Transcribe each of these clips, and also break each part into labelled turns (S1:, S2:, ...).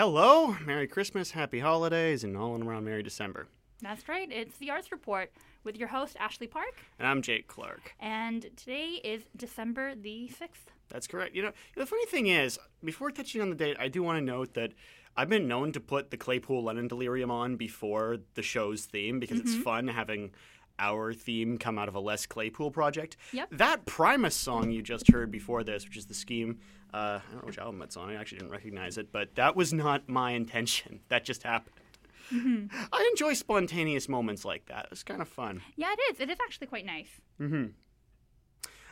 S1: hello, Merry Christmas, Happy Holidays, and all in around Merry December.
S2: That's right. It's the Arts Report with your host, Ashley Park.
S1: And I'm Jake Clark.
S2: And today is December the 6th.
S1: That's correct. You know, the funny thing is, before touching on the date, I do want to note that I've been known to put the Claypool Lennon Delirium on before the show's theme because it's mm-hmm. fun having our theme come out of a Les Claypool project.
S2: Yep.
S1: That Primus song you just heard before this, which is the scheme, uh, I don't know which album it's on. I actually didn't recognize it, but that was not my intention. That just happened. I enjoy spontaneous moments like that. It's kind of fun.
S2: Yeah, it is. It is actually quite nice.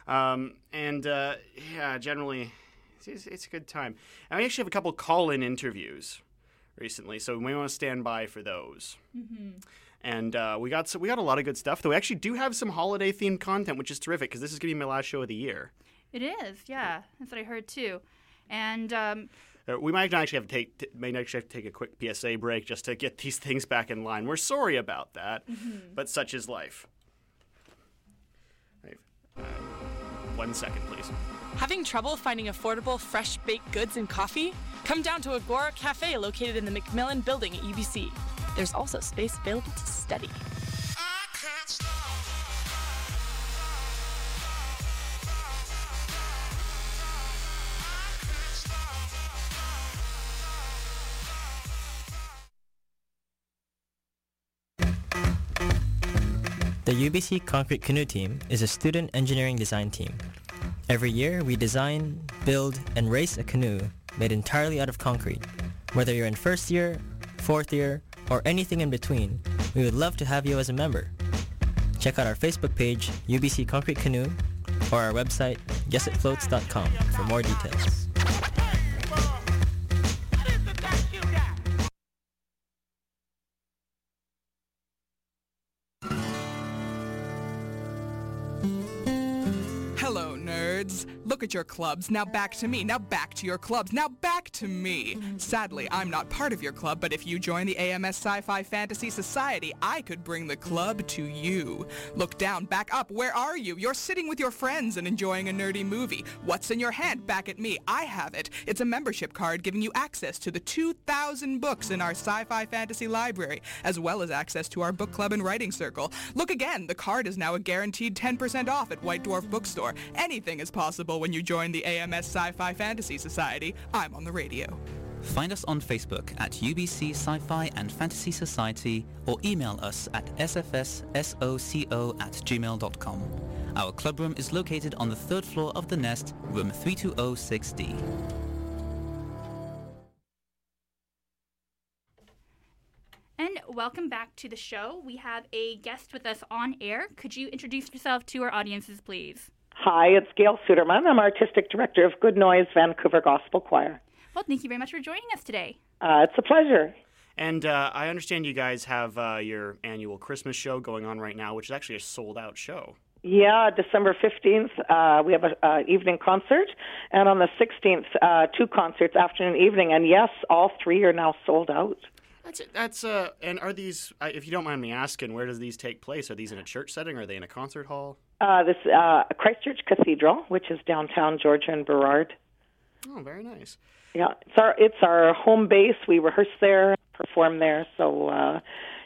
S1: Um, and uh, yeah, generally, it's, it's a good time. And we actually have a couple call-in interviews recently, so we want to stand by for those. And uh, we got so we got a lot of good stuff. Though we actually do have some holiday-themed content, which is terrific because this is going to be my last show of the year.
S2: It is, yeah. That's what I heard too. And um,
S1: Uh, we might actually have to take t- may actually have to take a quick PSA break just to get these things back in line. We're sorry about that, but such is life. Right. Uh, one second, please.
S3: Having trouble finding affordable fresh baked goods and coffee? Come down to Agora Cafe located in the MacMillan building at UBC. There's also space available to study.
S4: The UBC Concrete Canoe Team is a student engineering design team. Every year, we design, build, and race a canoe made entirely out of concrete. Whether you're in first year, fourth year, or anything in between, we would love to have you as a member. Check out our Facebook page, UBC Concrete Canoe, or our website, guessitfloats.com for more details.
S5: At your clubs. Now back to me. Now back to your clubs. Now back to me. Sadly, I'm not part of your club, but if you join the AMS Sci-Fi Fantasy Society, I could bring the club to you. Look down, back up. Where are you? You're sitting with your friends and enjoying a nerdy movie. What's in your hand? Back at me. I have it. It's a membership card giving you access to the 2,000 books in our Sci-Fi Fantasy Library, as well as access to our book club and writing circle. Look again. The card is now a guaranteed 10% off at White Dwarf Bookstore. Anything is possible when you join the AMS Sci-Fi Fantasy Society. I'm on the radio.
S6: Find us on Facebook at UBC Sci-Fi and Fantasy Society or email us at sfssoco at gmail.com. Our clubroom is located on the third floor of the Nest, room 3206D.
S2: and welcome back to the show. We have a guest with us on air. Could you introduce yourself to our audiences, please?
S7: Hi, it's Gail Suderman. I'm artistic director of Good Noise Vancouver Gospel Choir.
S2: Well, thank you very much for joining us today.
S7: Uh, it's a pleasure.
S1: And uh, I understand you guys have uh, your annual Christmas show going on right now, which is actually a sold-out show.
S7: Yeah, December 15th, uh, we have an uh, evening concert, and on the 16th, uh, two concerts, afternoon, and evening, and yes, all three are now sold out.
S1: That's it. That's uh. And are these? uh, If you don't mind me asking, where does these take place? Are these in a church setting? Are they in a concert hall?
S7: Uh, this uh, Christchurch Cathedral, which is downtown Georgia and Burrard.
S1: Oh, very nice.
S7: Yeah, it's our it's our home base. We rehearse there, perform there. So, uh,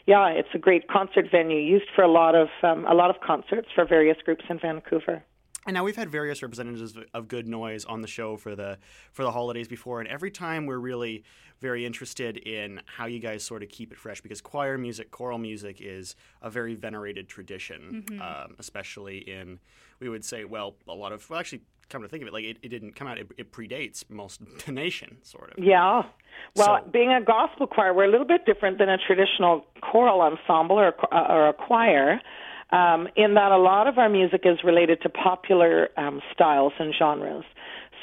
S7: yeah, it's a great concert venue used for a lot of um, a lot of concerts for various groups in Vancouver.
S1: And now we've had various representatives of- of Good Noise on the show for the for the holidays before, and every time we're really very interested in how you guys sort of keep it fresh because choir music, choral music is a very venerated tradition, um, especially in we would say well a lot of well actually come to think of it like it, it didn't come out it, it predates most the nation sort of.
S7: Yeah. Well,
S1: So-
S7: being a gospel choir, we're a little bit different than a traditional choral ensemble or, or a choir, um, in that a lot of our music is related to popular um, styles and genres.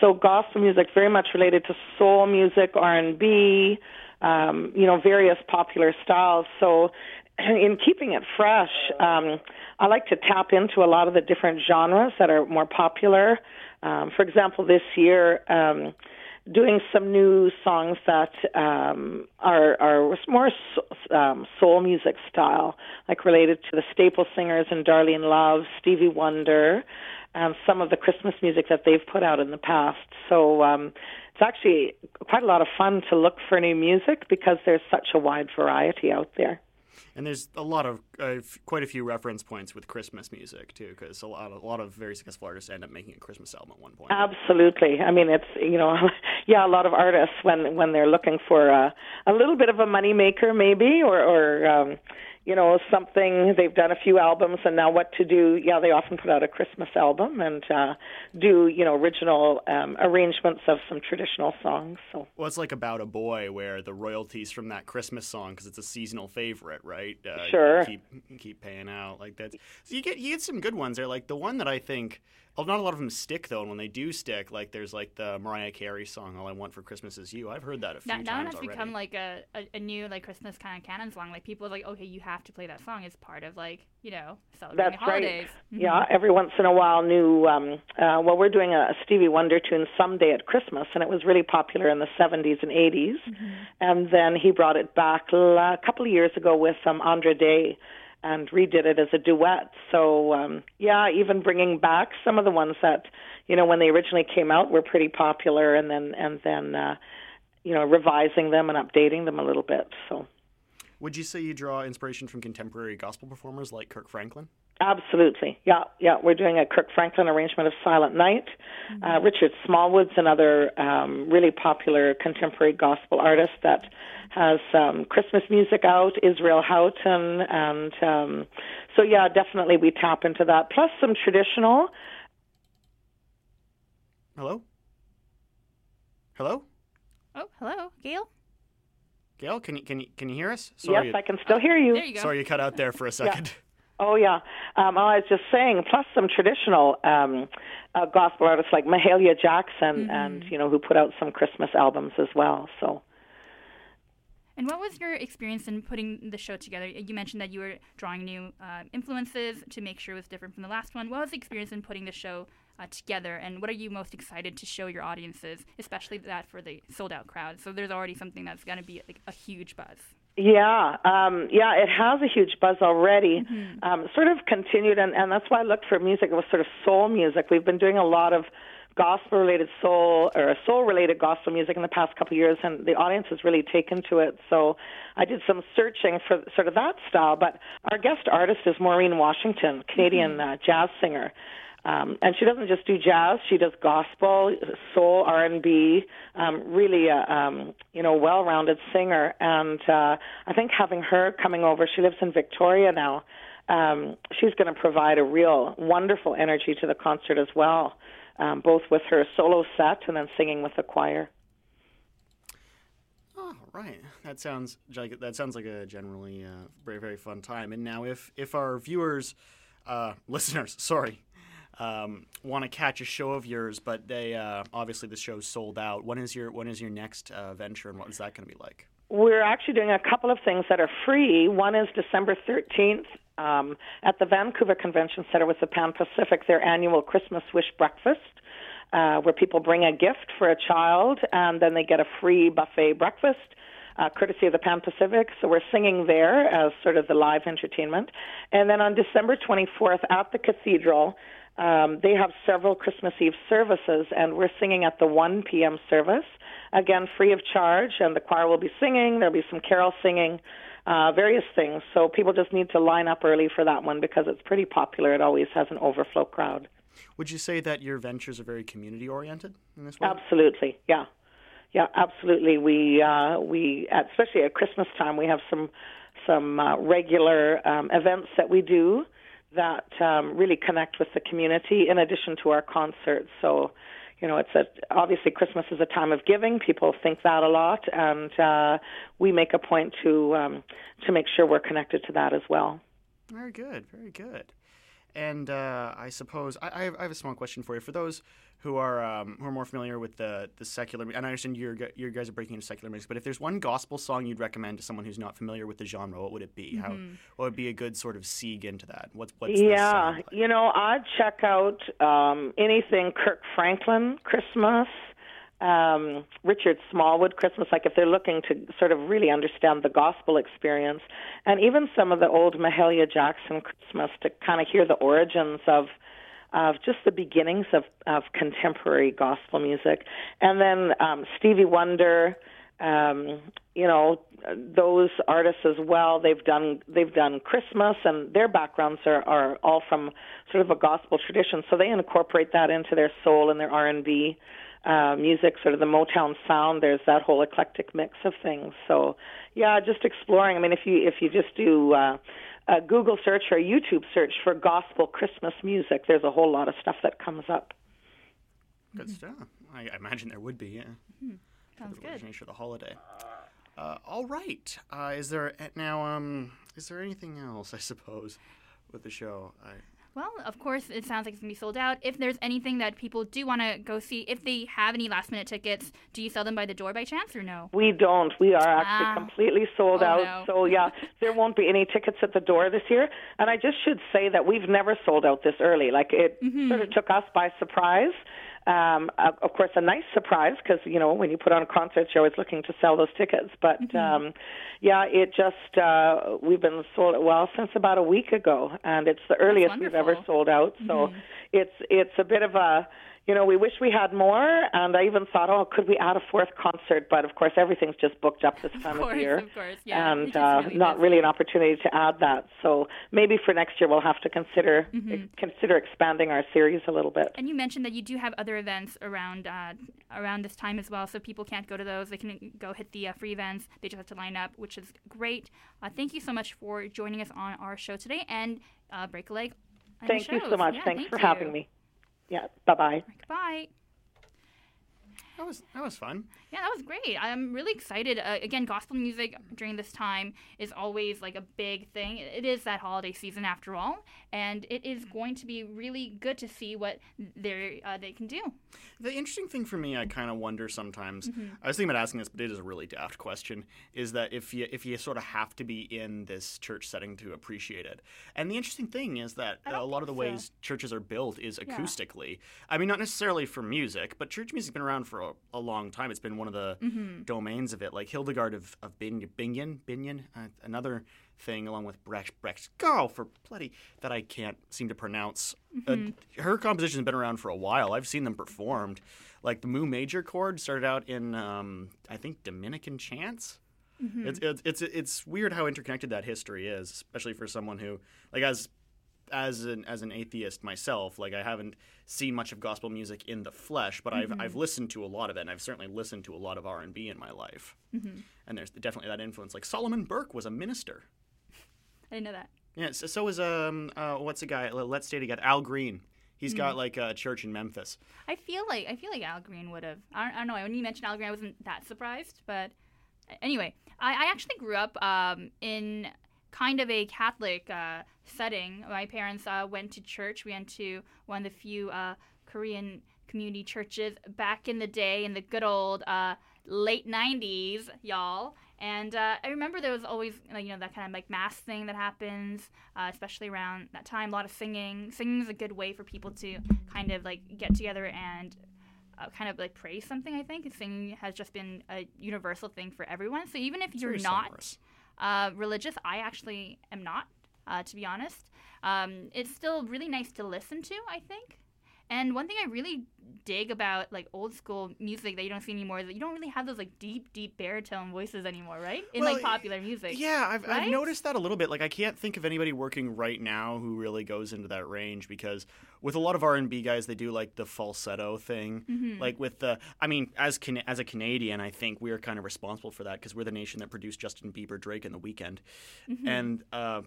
S7: So gospel music very much related to soul music, R and B, um, you know, various popular styles. So in keeping it fresh, um, I like to tap into a lot of the different genres that are more popular. Um, for example, this year, um, doing some new songs that um, are are more um, soul music style, like related to the staple singers and Darlene Love, Stevie Wonder, and some of the Christmas music that they've put out in the past. So um, it's actually quite a lot of fun to look for new music because there's such a wide variety out there.
S1: And there's a lot of uh, quite a few reference points with Christmas music too, because a lot of, a lot of very successful artists end up making a Christmas album at one point.
S7: Absolutely. I mean, it's you know, yeah, a lot of artists when when they're looking for a, a little bit of a money maker, maybe, or or um, you know something they've done a few albums and now what to do? Yeah they often put out a christmas album and uh do you know original um arrangements of some traditional songs so.
S1: Well it's like about a boy where the royalties from that christmas song because it's a seasonal favorite right?
S7: Uh, sure.
S1: keep keep paying out like that so you get you get some good ones there. Like the one that i think not a lot of them stick though, and when they do stick, like there's like the Mariah Carey song "All I Want for Christmas Is You." I've heard that a few
S2: that,
S1: times That
S2: has
S1: already.
S2: become like a, a, a, new like Christmas kind of canon song. Like people are like, okay, you have to play that song as part of like you know celebrating
S7: That's
S2: holidays.
S7: Right. Mm-hmm. Yeah, every once in a while, new. Um, uh, well, we're doing a, a Stevie Wonder tune someday at Christmas, and it was really popular in the 70s and 80s, mm-hmm. and then he brought it back a couple of years ago with um, Andra Day and redid it as a duet. So um, yeah, even bringing back some of the ones that you know when they originally came out were pretty popular, and then and then uh, you know revising them and updating them a little bit. So.
S1: Would you say you draw inspiration from contemporary gospel performers like Kirk Franklin?
S7: Absolutely. Yeah, yeah. We're doing a Kirk Franklin arrangement of Silent Night. Mm-hmm. Uh, Richard Smallwood's another um, really popular contemporary gospel artist that has um, Christmas music out, Israel Houghton, and um, so yeah, definitely we tap into that. Plus some traditional.
S1: Hello. Hello.
S2: Oh, hello, Gail.
S1: Gail, can you can you can you hear us?
S7: Sorry, yes, I can still hear you.
S2: There you go.
S1: Sorry, you cut out there for a second.
S7: Yeah. Oh yeah, um, I was just saying. Plus some traditional um, uh, gospel artists like Mahalia Jackson, mm-hmm. and you know who put out some Christmas albums as well. So
S2: and what was your experience in putting the show together? You mentioned that you were drawing new uh, influences to make sure it was different from the last one. What was the experience in putting the show uh, together, and what are you most excited to show your audiences, especially that for the sold out crowd? So there's already something that's going to be like a huge buzz.
S7: Yeah, um, yeah, it has a huge buzz already. Mm-hmm. Um, sort of continued, and, and that's why I looked for music. It was sort of soul music. We've been doing a lot of gospel related soul or soul related gospel music in the past couple of years and the audience has really taken to it so i did some searching for sort of that style but our guest artist is maureen washington canadian mm-hmm. uh, jazz singer um, and she doesn't just do jazz; she does gospel, soul, R and B. Um, really, a um, you know, well-rounded singer. And uh, I think having her coming over, she lives in Victoria now. Um, she's going to provide a real wonderful energy to the concert as well um, both with her solo set and then singing with the choir.
S1: Oh, right. That sounds like that sounds like a generally uh, very very fun time. And now, if if our viewers, uh, listeners, sorry, um, want to catch a show of yours, but they uh, obviously the show's sold out. When is your when is your next uh, venture, and what is that going to be like?
S7: We're actually doing a couple of things that are free. One is December 13th um, at the Vancouver Convention Center with the Pan Pacific, their annual Christmas Wish Breakfast. Uh, where people bring a gift for a child and then they get a free buffet breakfast, uh, courtesy of the Pan Pacific. So we're singing there as sort of the live entertainment. And then on December 24th at the cathedral, um, they have several Christmas Eve services, and we're singing at the 1 p.m. service, again free of charge. And the choir will be singing. There'll be some carol singing uh, various things. So people just need to line up early for that one because it's pretty popular. It always has an overflow crowd.
S1: Would you say that your ventures are very community oriented in this way?
S7: Absolutely, yeah, yeah, absolutely. We uh, we especially at Christmas time we have some some uh, regular um, events that we do that um, really connect with the community in addition to our concerts. So you know, it's a, obviously Christmas is a time of giving. People think that a lot, and uh, we make a point to um, to make sure we're connected to that as well.
S1: Very good, very good. And uh, I suppose I, I, have, a small question for you. For those who are um, who are more familiar with the the secular, and I understand you you guys are breaking into secular music, but if there's one gospel song you'd recommend to someone who's not familiar with the genre, what would it be? Mm-hmm. How what would be a good sort of sieg into that? What's what's
S7: yeah,
S1: like?
S7: you know, I'd check out um, anything Kirk Franklin Christmas. Um, Richard Smallwood Christmas, like if they're looking to sort of really understand the gospel experience, and even some of the old Mahalia Jackson Christmas to kind of hear the origins of of just the beginnings of, of contemporary gospel music, and then um, Stevie Wonder, um, you know, those artists as well. They've done they've done Christmas, and their backgrounds are are all from sort of a gospel tradition, so they incorporate that into their soul and their R and B uh, music, sort of the Motown sound. There's that whole eclectic mix of things. So, yeah, just exploring. I mean, if you if you just do uh, a Google search or a YouTube search for gospel Christmas music, there's a whole lot of stuff that comes up.
S1: Good stuff. I, I imagine there would be. Yeah.
S2: Mm-hmm. Sounds
S1: the
S2: good.
S1: origination of the holiday. Uh, all right. Uh, is there now? Um, is there anything else? I suppose with the show. I,
S2: Well, of course, it sounds like it's gonna be sold out. If there's anything that people do want to go see, if they have any last minute tickets, do you sell them by the door by chance or no?
S7: We don't. We are actually
S2: Ah.
S7: completely sold
S2: Oh,
S7: out.
S2: no.
S7: So yeah, there won't be any tickets at the door this year. And I just should say that we've never sold out this early. Like it
S2: Mm-hmm.
S7: sort of took us by surprise. Um, of of course, a nice surprise because you know when you put on a concert, you're always looking to sell those tickets. But
S2: Mm-hmm.
S7: um, yeah, it just uh, we've been sold well since about a week ago, and it's the earliest we've ever sold out. So
S2: Mm-hmm.
S7: it's it's a bit of a you know, we wish we had more, and I even thought, oh, could we add a fourth concert? But of course, everything's just booked up this time
S2: Of
S7: year,
S2: of course, yeah.
S7: and uh,
S2: really
S7: not really an opportunity to add that. So maybe for next year, we'll have to consider
S2: Mm-hmm.
S7: consider expanding our series a little bit.
S2: And you mentioned that you do have other events around uh, around this time as well, so people can't go to those. They can go hit the uh, free events. They just have to line up, which is great. Uh, thank you so much for joining us on our show today, and uh, break a leg.
S7: Thank you so much.
S2: Yeah,
S7: Thanks
S2: thank
S7: for
S2: you.
S7: having me. Yeah. Bye bye.
S1: That was that was fun.
S2: Yeah, that was great. I'm really excited. Uh, again, gospel music during this time is always like a big thing. It is that holiday season after all, and it is going to be really good to see what they uh, they can do.
S1: The interesting thing for me, I kind of wonder sometimes.
S2: Mm-hmm.
S1: I was thinking about asking this, but it is a really daft question. Is that if you if you sort of have to be in this church setting to appreciate it? And the interesting thing is that a lot of the
S2: so.
S1: ways churches are built is acoustically. I mean, not necessarily for music, but church music's been around for a, a long time. It's been one of the
S2: Mm-hmm.
S1: domains of it. Like Hildegard of of Bin- Bingen, Bingen, uh, another thing along with Brecht Brecht Go for bloody that I can't seem to pronounce.
S2: Mm-hmm.
S1: Uh, her compositions have been around for a while. I've seen them performed. Like the Mu major chord started out in um, I think Dominican chants.
S2: Mm-hmm.
S1: It's, it's it's it's weird how interconnected that history is, especially for someone who like as as an as an atheist myself, like I haven't seen much of gospel music in the flesh, but I've I've listened to a lot of it, and I've certainly listened to a lot of R and B in my life. And there's definitely that influence. Like Solomon Burke was a minister.
S2: I didn't know that.
S1: Yeah, so, so was um uh, what's the guy? Let's stay together. Al Green. He's got like a church in Memphis.
S2: I feel like I feel like Al Green would have. I don't, I don't know. When you mentioned Al Green, I wasn't that surprised. But anyway, I, I actually grew up um, in kind of a Catholic uh, setting. My parents uh, went to church. We went to one of the few uh, Korean community churches back in the day, in the good old uh, late '90s, y'all. And uh, I remember there was always, you know, that kind of like mass thing that happens, uh, especially around that time. A lot of singing. Singing is a good way for people to kind of like get together and uh, kind of like praise something. I think singing has just been a universal thing for everyone. So even if you're not
S1: sonorous.
S2: Uh, religious, I actually am not, uh, to be honest. Um, it's still really nice to listen to, I think. And one thing I really dig about like old school music that you don't see anymore is that you don't really have those like deep, deep baritone voices anymore, right? In
S1: Well,
S2: like popular music.
S1: Yeah, I've, I've noticed that a little bit. Like, I can't think of anybody working right now who really goes into that range because with a lot of R and B guys, they do like the falsetto thing.
S2: Mm-hmm.
S1: Like with the, I mean, as Can- as a Canadian, I think we are kind of responsible for that because we're the nation that produced Justin Bieber, Drake, and The Weeknd,
S2: Mm-hmm.
S1: and. Uh,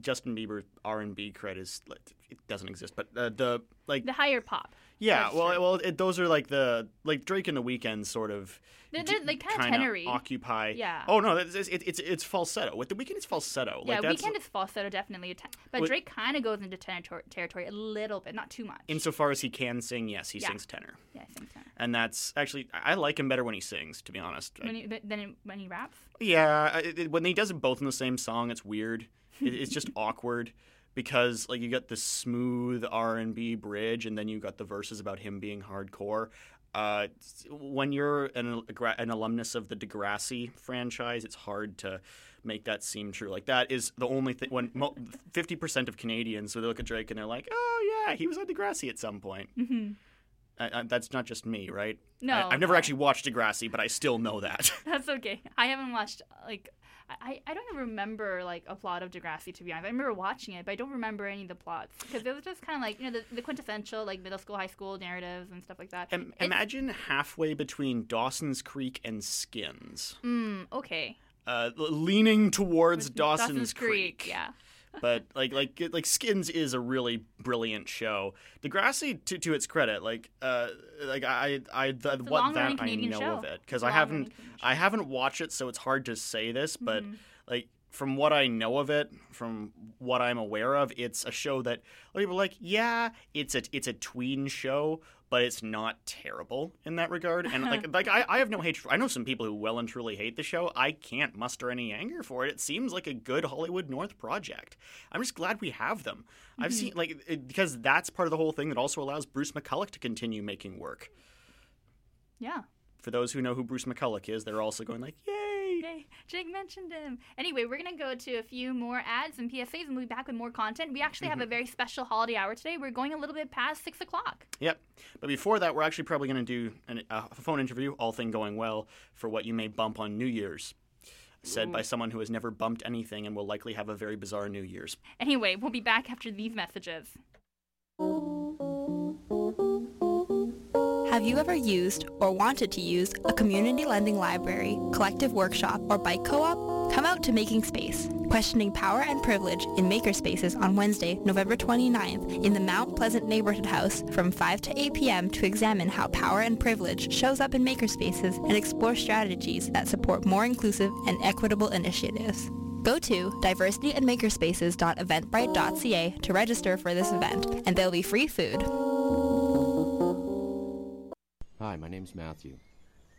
S1: Justin Bieber R and B cred is like, it doesn't exist, but uh, the like
S2: The higher pop.
S1: yeah, well,
S2: true.
S1: well, it, those are like the like Drake and the Weeknd sort of.
S2: They're- they're, like, kinda
S1: kinda. Occupy.
S2: Yeah.
S1: Oh no, it's, it's it's falsetto. With the Weeknd, it's falsetto.
S2: Yeah,
S1: like that's
S2: Weeknd is falsetto, definitely. a te- But
S1: With-
S2: Drake kind of goes into tenor territory a little bit, not too much.
S1: insofar as he can sing. Yes, he
S2: Yeah.
S1: sings tenor,
S2: yeah, I think so.
S1: and that's actually I like him better when he sings. To be honest,
S2: When he, then when he raps,
S1: yeah, it, when he does it both in the same song, it's weird. It, it's just awkward because like you got the smooth R and B bridge, and then you got the verses about him being hardcore. uh, when you're an, an alumnus of the Degrassi franchise, it's hard to make that seem true. Like that is the only thing. When fifty percent of Canadians, so they look at Drake and they're like, "Oh yeah, he was on Degrassi at some point."
S2: Mm-hmm.
S1: I, I, that's not just me, right?
S2: No,
S1: I, have never
S2: no.
S1: actually watched Degrassi, but I still know that.
S2: That's okay. I haven't watched like I, I don't even remember like a plot of Degrassi to be honest. I remember watching it, but I don't remember any of the plots because it was just kind of like you know the, the quintessential like middle school, high school narratives and stuff like that.
S1: Im- imagine halfway between Dawson's Creek and Skins,
S2: Mm, okay.
S1: uh, leaning towards
S2: With
S1: Dawson's, Creek.
S2: Yeah.
S1: But like like like Skins is a really brilliant show. Degrassi, to, to its credit, like uh like I I the, what that I know
S2: show.
S1: of it because I haven't I haven't watched it, so it's hard to say this, but
S2: Mhm.
S1: like from what I know of it, from what I'm aware of, it's a show that a lot of people are like, yeah, it's a it's a tween show, but it's not terrible in that regard. And like like I, I have no hatred. For, I know some people who well and truly hate the show. I can't muster any anger for it. It seems like a good Hollywood North project. I'm just glad we have them. I've mm-hmm. seen like it, because that's part of the whole thing that also allows Bruce McCulloch to continue making work.
S2: Yeah.
S1: For those who know who Bruce McCulloch is, they're also going like, yay!
S2: Yay. Jake mentioned him. Anyway, we're going to go to a few more ads and PSAs and we'll be back with more content. We actually have a mm-hmm. very special holiday hour today. We're going a little bit past 6 o'clock.
S1: Yep. But before that, we're actually probably going to do an, a phone interview, all thing going well, for what you may bump on New Year's. Said by someone who has never bumped anything and will likely have a very bizarre New Year's.
S2: Anyway, we'll be back after these messages.
S8: Have you ever used or wanted to use a community lending library, collective workshop, or bike co-op? Come out to Making Space, questioning power and privilege in makerspaces on Wednesday, November 29th in the Mount Pleasant Neighborhood House from 5 to 8 p.m. to examine how power and privilege shows up in makerspaces and explore strategies that support more inclusive and equitable initiatives. Go to diversityandmakerspaces.eventbrite.ca to register for this event, and there'll be free food.
S9: Hi, my name's Matthew.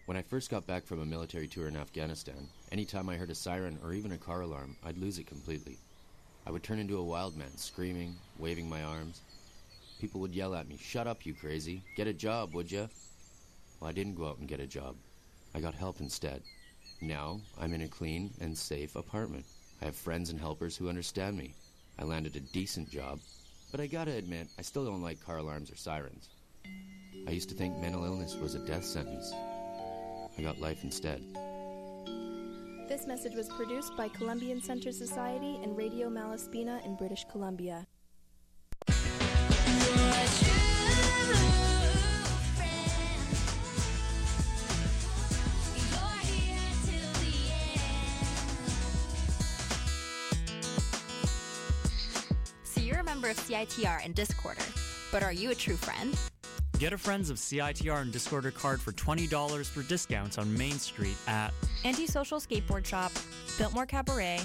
S9: When I first got back from a military tour in Afghanistan, anytime I heard a siren or even a car alarm, I'd lose it completely. I would turn into a wild man, screaming, waving my arms. People would yell at me, Shut up, you crazy. Get a job, would ya? Well, I didn't go out and get a job. I got help instead. Now, I'm in a clean and safe apartment. I have friends and helpers who understand me. I landed a decent job, but I gotta admit, I still don't like car alarms or sirens. I used to think mental illness was a death sentence. I got life instead.
S10: This message was produced by Columbian Center Society and Radio Malaspina in British Columbia.
S8: So you're a member of CITR and Discorder, but are you a true friend?
S11: Get a Friends of CITR and Discorder card for $20 for discounts on Main Street at
S12: Antisocial Skateboard Shop, Biltmore Cabaret,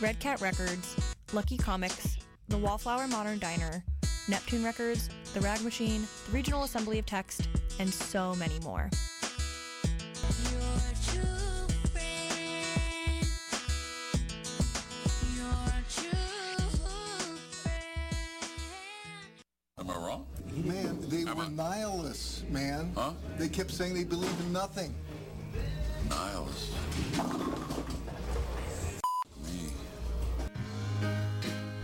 S12: Red Cat Records, Lucky Comics, The Wallflower Modern Diner, Neptune Records, The Rag Machine, the Regional Assembly of Text, and so many more.
S13: Nihilists, man.
S14: Huh?
S13: They kept saying they believe in nothing.
S14: Niles. Me.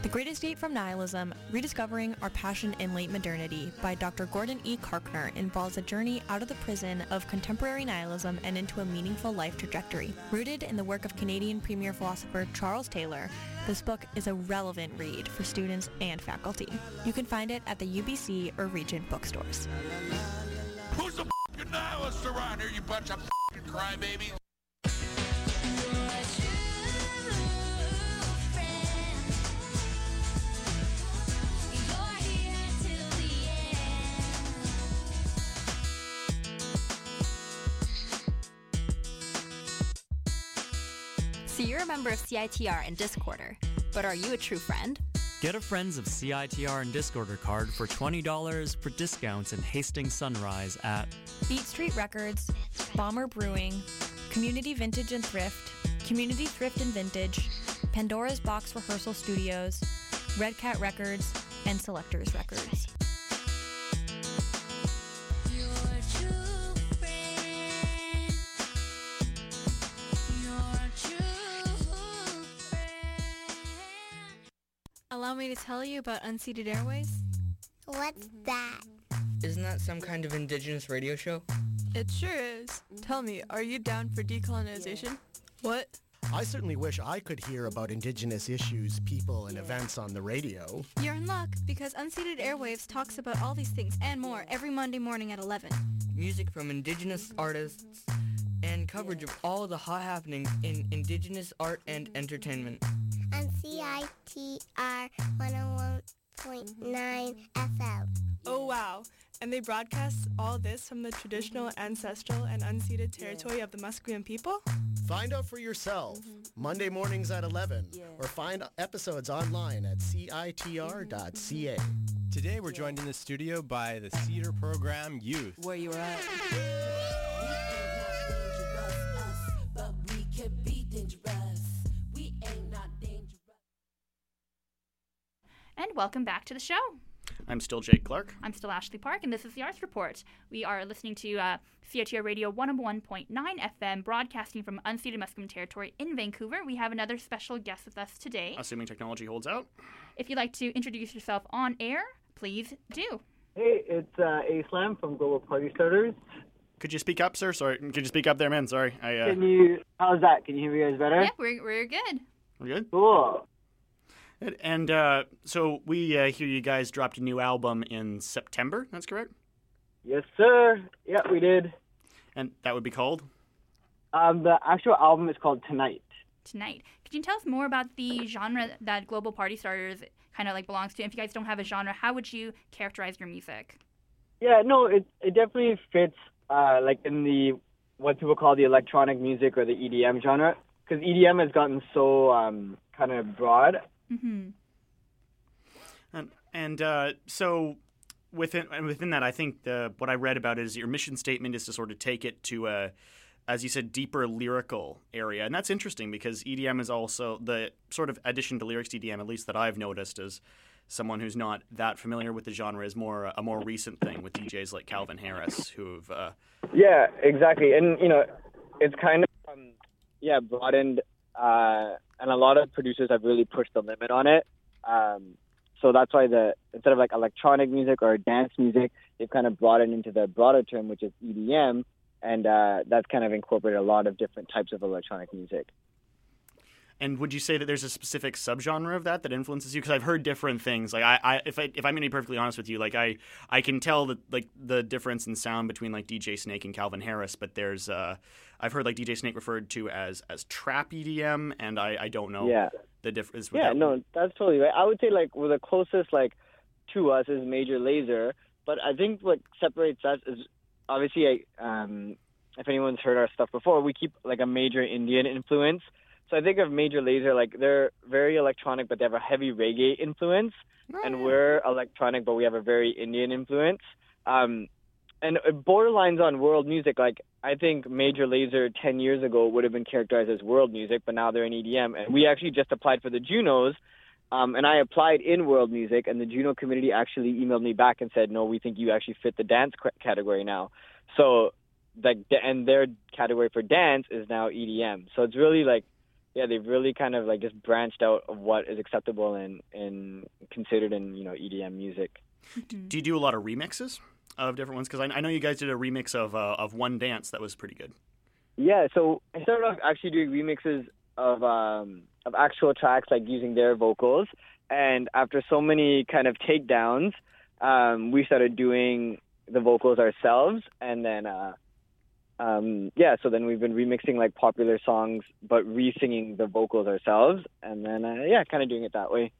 S12: The Great Escape from Nihilism, Rediscovering Our Passion in Late Modernity by Dr. Gordon E. Carkner involves a journey out of the prison of contemporary nihilism and into a meaningful life trajectory. Rooted in the work of Canadian premier philosopher Charles Taylor, this book is a relevant read for students and faculty. You can find it at the UBC or Regent bookstores.
S14: Who's the fucking nihilist around here, you bunch of fucking crybabies?
S8: You're a member of CITR and Discorder, but are you a true friend?
S11: Get a Friends of CITR and Discorder card for $20 for discounts in Hastings Sunrise at
S12: Beat Street Records, Bomber Brewing, Community Vintage and Thrift, Community Thrift and Vintage, Pandora's Box Rehearsal Studios, Red Cat Records, and Selectors Records.
S15: Allow me to tell you about Unceded Airwaves.
S16: What's mm-hmm. that?
S17: Isn't that some kind of indigenous radio show?
S15: It sure is. Tell me, are you down for decolonization? What?
S18: I certainly wish I could hear about indigenous issues, people, and events on the radio.
S15: You're in luck because Unceded Airwaves talks about all these things and more every Monday morning at 11.
S17: Music from indigenous artists and coverage of all the hot happenings in indigenous art and entertainment.
S16: On CITR 101.9 FM.
S19: Oh wow. And they broadcast all this from the traditional, ancestral, and unceded territory of the Musqueam people?
S18: Find out for yourself. Mm-hmm. Monday mornings at 11. Or find episodes online at citr.ca.
S20: Today we're joined in the studio by the Cedar Program Youth.
S21: Where you at?
S2: And welcome back to the show.
S1: I'm still Jake Clark.
S2: I'm still Ashley Park, and this is the Arts Report. We are listening to uh, CITR Radio 101.9 FM, broadcasting from unceded Musqueam territory in Vancouver. We have another special guest with us today.
S1: Assuming technology holds out.
S2: If you'd like to introduce yourself on air, please do.
S22: Hey, it's uh, A Slam from Global Party Starters.
S1: Could you speak up, sir? Sorry, could you speak up there, man? Sorry. I, uh...
S22: Can you? How's that? Can you hear me guys better?
S2: Yeah, we're we're good.
S1: We're good.
S22: Cool.
S1: And uh, so we uh, hear you guys dropped a new album in September. That's correct.
S22: Yes, sir. Yeah, we did.
S1: And that would be called.
S22: Um, the actual album is called Tonight.
S2: Tonight. Could you tell us more about the genre that Global Party Starters kind of like belongs to? If you guys don't have a genre, how would you characterize your music?
S22: Yeah, no, it it definitely fits uh, like in the what people call the electronic music or the EDM genre because EDM has gotten so um, kind of broad.
S2: Mm-hmm.
S1: And and uh, so within and within that, I think the what I read about it is your mission statement is to sort of take it to a, as you said, deeper lyrical area, and that's interesting because EDM is also the sort of addition to lyrics to EDM, at least that I've noticed as someone who's not that familiar with the genre, is more a more recent thing with DJs like Calvin Harris, who've uh,
S22: Yeah, exactly, and you know, it's kind of um, yeah broadened, uh, and a lot of producers have really pushed the limit on it. Um, so that's why the instead of like electronic music or dance music, they've kind of brought it into the broader term, which is EDM, and uh, that's kind of incorporated a lot of different types of electronic music.
S1: And would you say that there's a specific subgenre of that that influences you? Because I've heard different things. Like I, I, if I, if I'm going to be perfectly honest with you, like I, I can tell that like the difference in sound between like DJ Snake and Calvin Harris. But there's, uh, I've heard like DJ Snake referred to as as trap EDM, and I, I don't know
S22: Yeah.
S1: the difference. With that.
S22: Yeah, no, that's totally right. I would say like well, the closest like to us is Major Lazer, but I think what separates us is obviously um, if anyone's heard our stuff before, we keep like a major Indian influence. So I think of Major Lazer like they're very electronic, but they have a heavy reggae influence, and we're electronic, but we have a very Indian influence. Um, and it borderlines on world music. Like I think Major Lazer ten years ago would have been characterized as world music, but now they're in EDM. And we actually just applied for the Junos, um, and I applied in world music, and the Juno community actually emailed me back and said, "No, we think you actually fit the dance category now." So, like, and their category for dance is now EDM. So it's really like, yeah, they've really kind of like just branched out of what is acceptable and and considered in you know EDM music.
S1: Do you do a lot of remixes of different ones? Because I, I know you guys did a remix of uh, of One Dance that was pretty good.
S22: Yeah, so I started off actually doing remixes of um, of actual tracks, like using their vocals. And after so many kind of takedowns, um, we started doing the vocals ourselves. And then, uh, um, yeah, so then we've been remixing like popular songs, but re-singing the vocals ourselves. And then, uh, yeah, kind of doing it that way.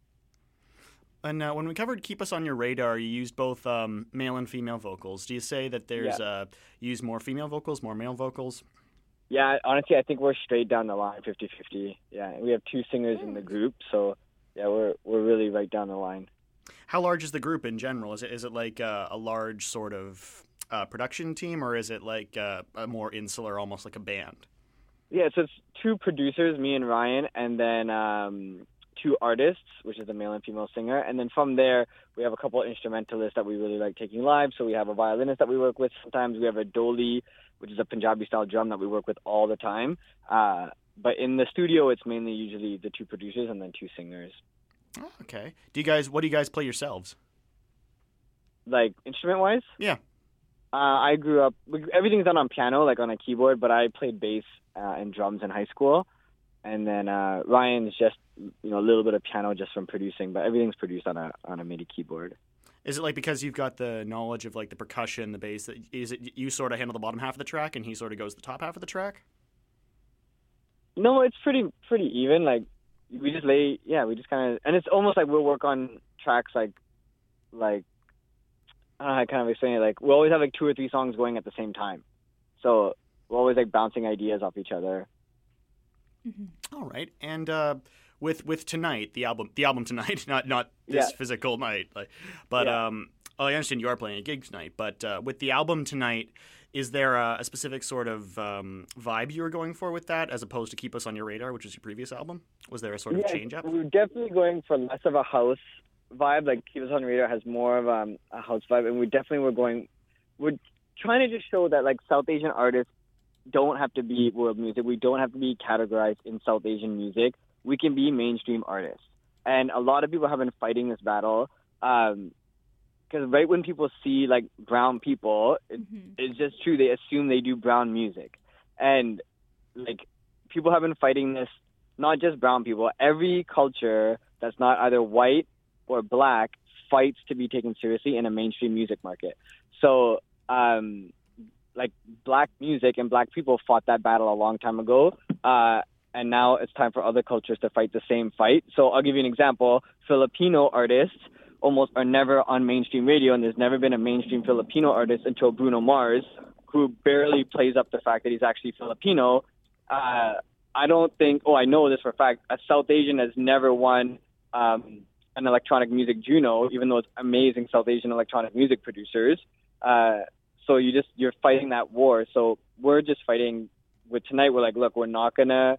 S1: And uh, when we covered "Keep Us on Your Radar," you used both um, male and female vocals. Do you say that there's
S22: Yeah.
S1: uh, you use more female vocals, more male vocals?
S22: Yeah, honestly, I think we're straight down the line, 50-50. Yeah, we have two singers in the group, so yeah, we're we're really right down the line.
S1: How large is the group in general? Is it is it like uh, a large sort of uh, production team, or is it like uh, a more insular, almost like a band?
S22: Yeah, so it's two producers, me and Ryan, and then um, two artists, which is a male and female singer. And then from there, we have a couple of instrumentalists that we really like taking live. So we have a violinist that we work with. Sometimes we have a doli, which is a Punjabi style drum that we work with all the time. Uh, but in the studio, it's mainly usually the two producers and then two singers.
S1: Oh, okay. Do you guys? What do you guys play yourselves?
S22: Like instrument wise?
S1: Yeah.
S22: Uh, I grew up. Everything's done on piano, like on a keyboard, but I played bass uh, and drums in high school, and then uh, Ryan's just you know a little bit of piano just from producing, but everything's produced on a on a MIDI keyboard.
S1: Is it like because you've got the knowledge of like the percussion, the bass? That is it? You sort of handle the bottom half of the track, and he sort of goes the top half of the track.
S22: No, it's pretty pretty even. Like we just lay, yeah, we just kind of, and it's almost like we'll work on tracks like like I don't know how to kind of explain it. Like we always have like two or three songs going at the same time, so we're always like bouncing ideas off each other.
S1: All right, and uh, with with tonight, the album, the album tonight, not not this
S22: Yeah.
S1: physical night, like, but
S22: Yeah.
S1: um, oh, I understand you are playing a gig tonight, but uh, with the album tonight, is there a, a specific sort of um, vibe you were going for with that, as opposed to "Keep Us on Your Radar," which was your previous album? Was there a sort of change up?
S22: We're definitely going for less of a house vibe. Like Keep Us on Radar has more of um, a house vibe, and we definitely were going. We're trying to just show that like South Asian artists don't have to be world music. We don't have to be categorized in South Asian music. We can be mainstream artists, and a lot of people have been fighting this battle. Um, because right when people see like brown people, it, it's just true. They assume they do brown music, and like people have been fighting this. Not just brown people. Every culture that's not either white or black fights to be taken seriously in a mainstream music market. So, um, like black music and black people fought that battle a long time ago. Uh, and now it's time for other cultures to fight the same fight. So I'll give you an example. Filipino artists almost are never on mainstream radio, and there's never been a mainstream Filipino artist until Bruno Mars, who barely plays up the fact that he's actually Filipino. Uh, I don't think, oh, I know this for a fact, a South Asian has never won um, an electronic music Juno, even though it's amazing South Asian electronic music producers. Uh, so you just, you're fighting that war. So we're just fighting with tonight. We're like, look, we're not going to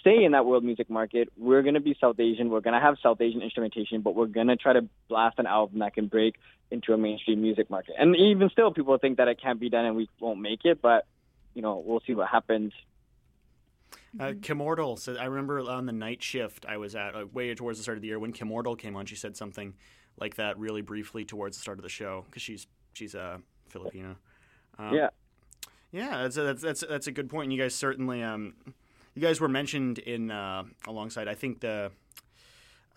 S22: stay in that world music market. We're going to be South Asian. We're going to have South Asian instrumentation, but we're going to try to blast an album that can break into a mainstream music market. And even still, people think that it can't be done and we won't make it, but you know, we'll see what happens.
S1: Uh, Kimordal said, I remember on the night shift I was at, uh, way towards the start of the year, when Kimordal came on, she said something like that really briefly towards the start of the show because she's she's uh, Filipino. Um,
S22: Yeah.
S1: yeah, that's a, that's that's that's a good point. And you guys certainly, um, you guys were mentioned in uh, alongside. I think the.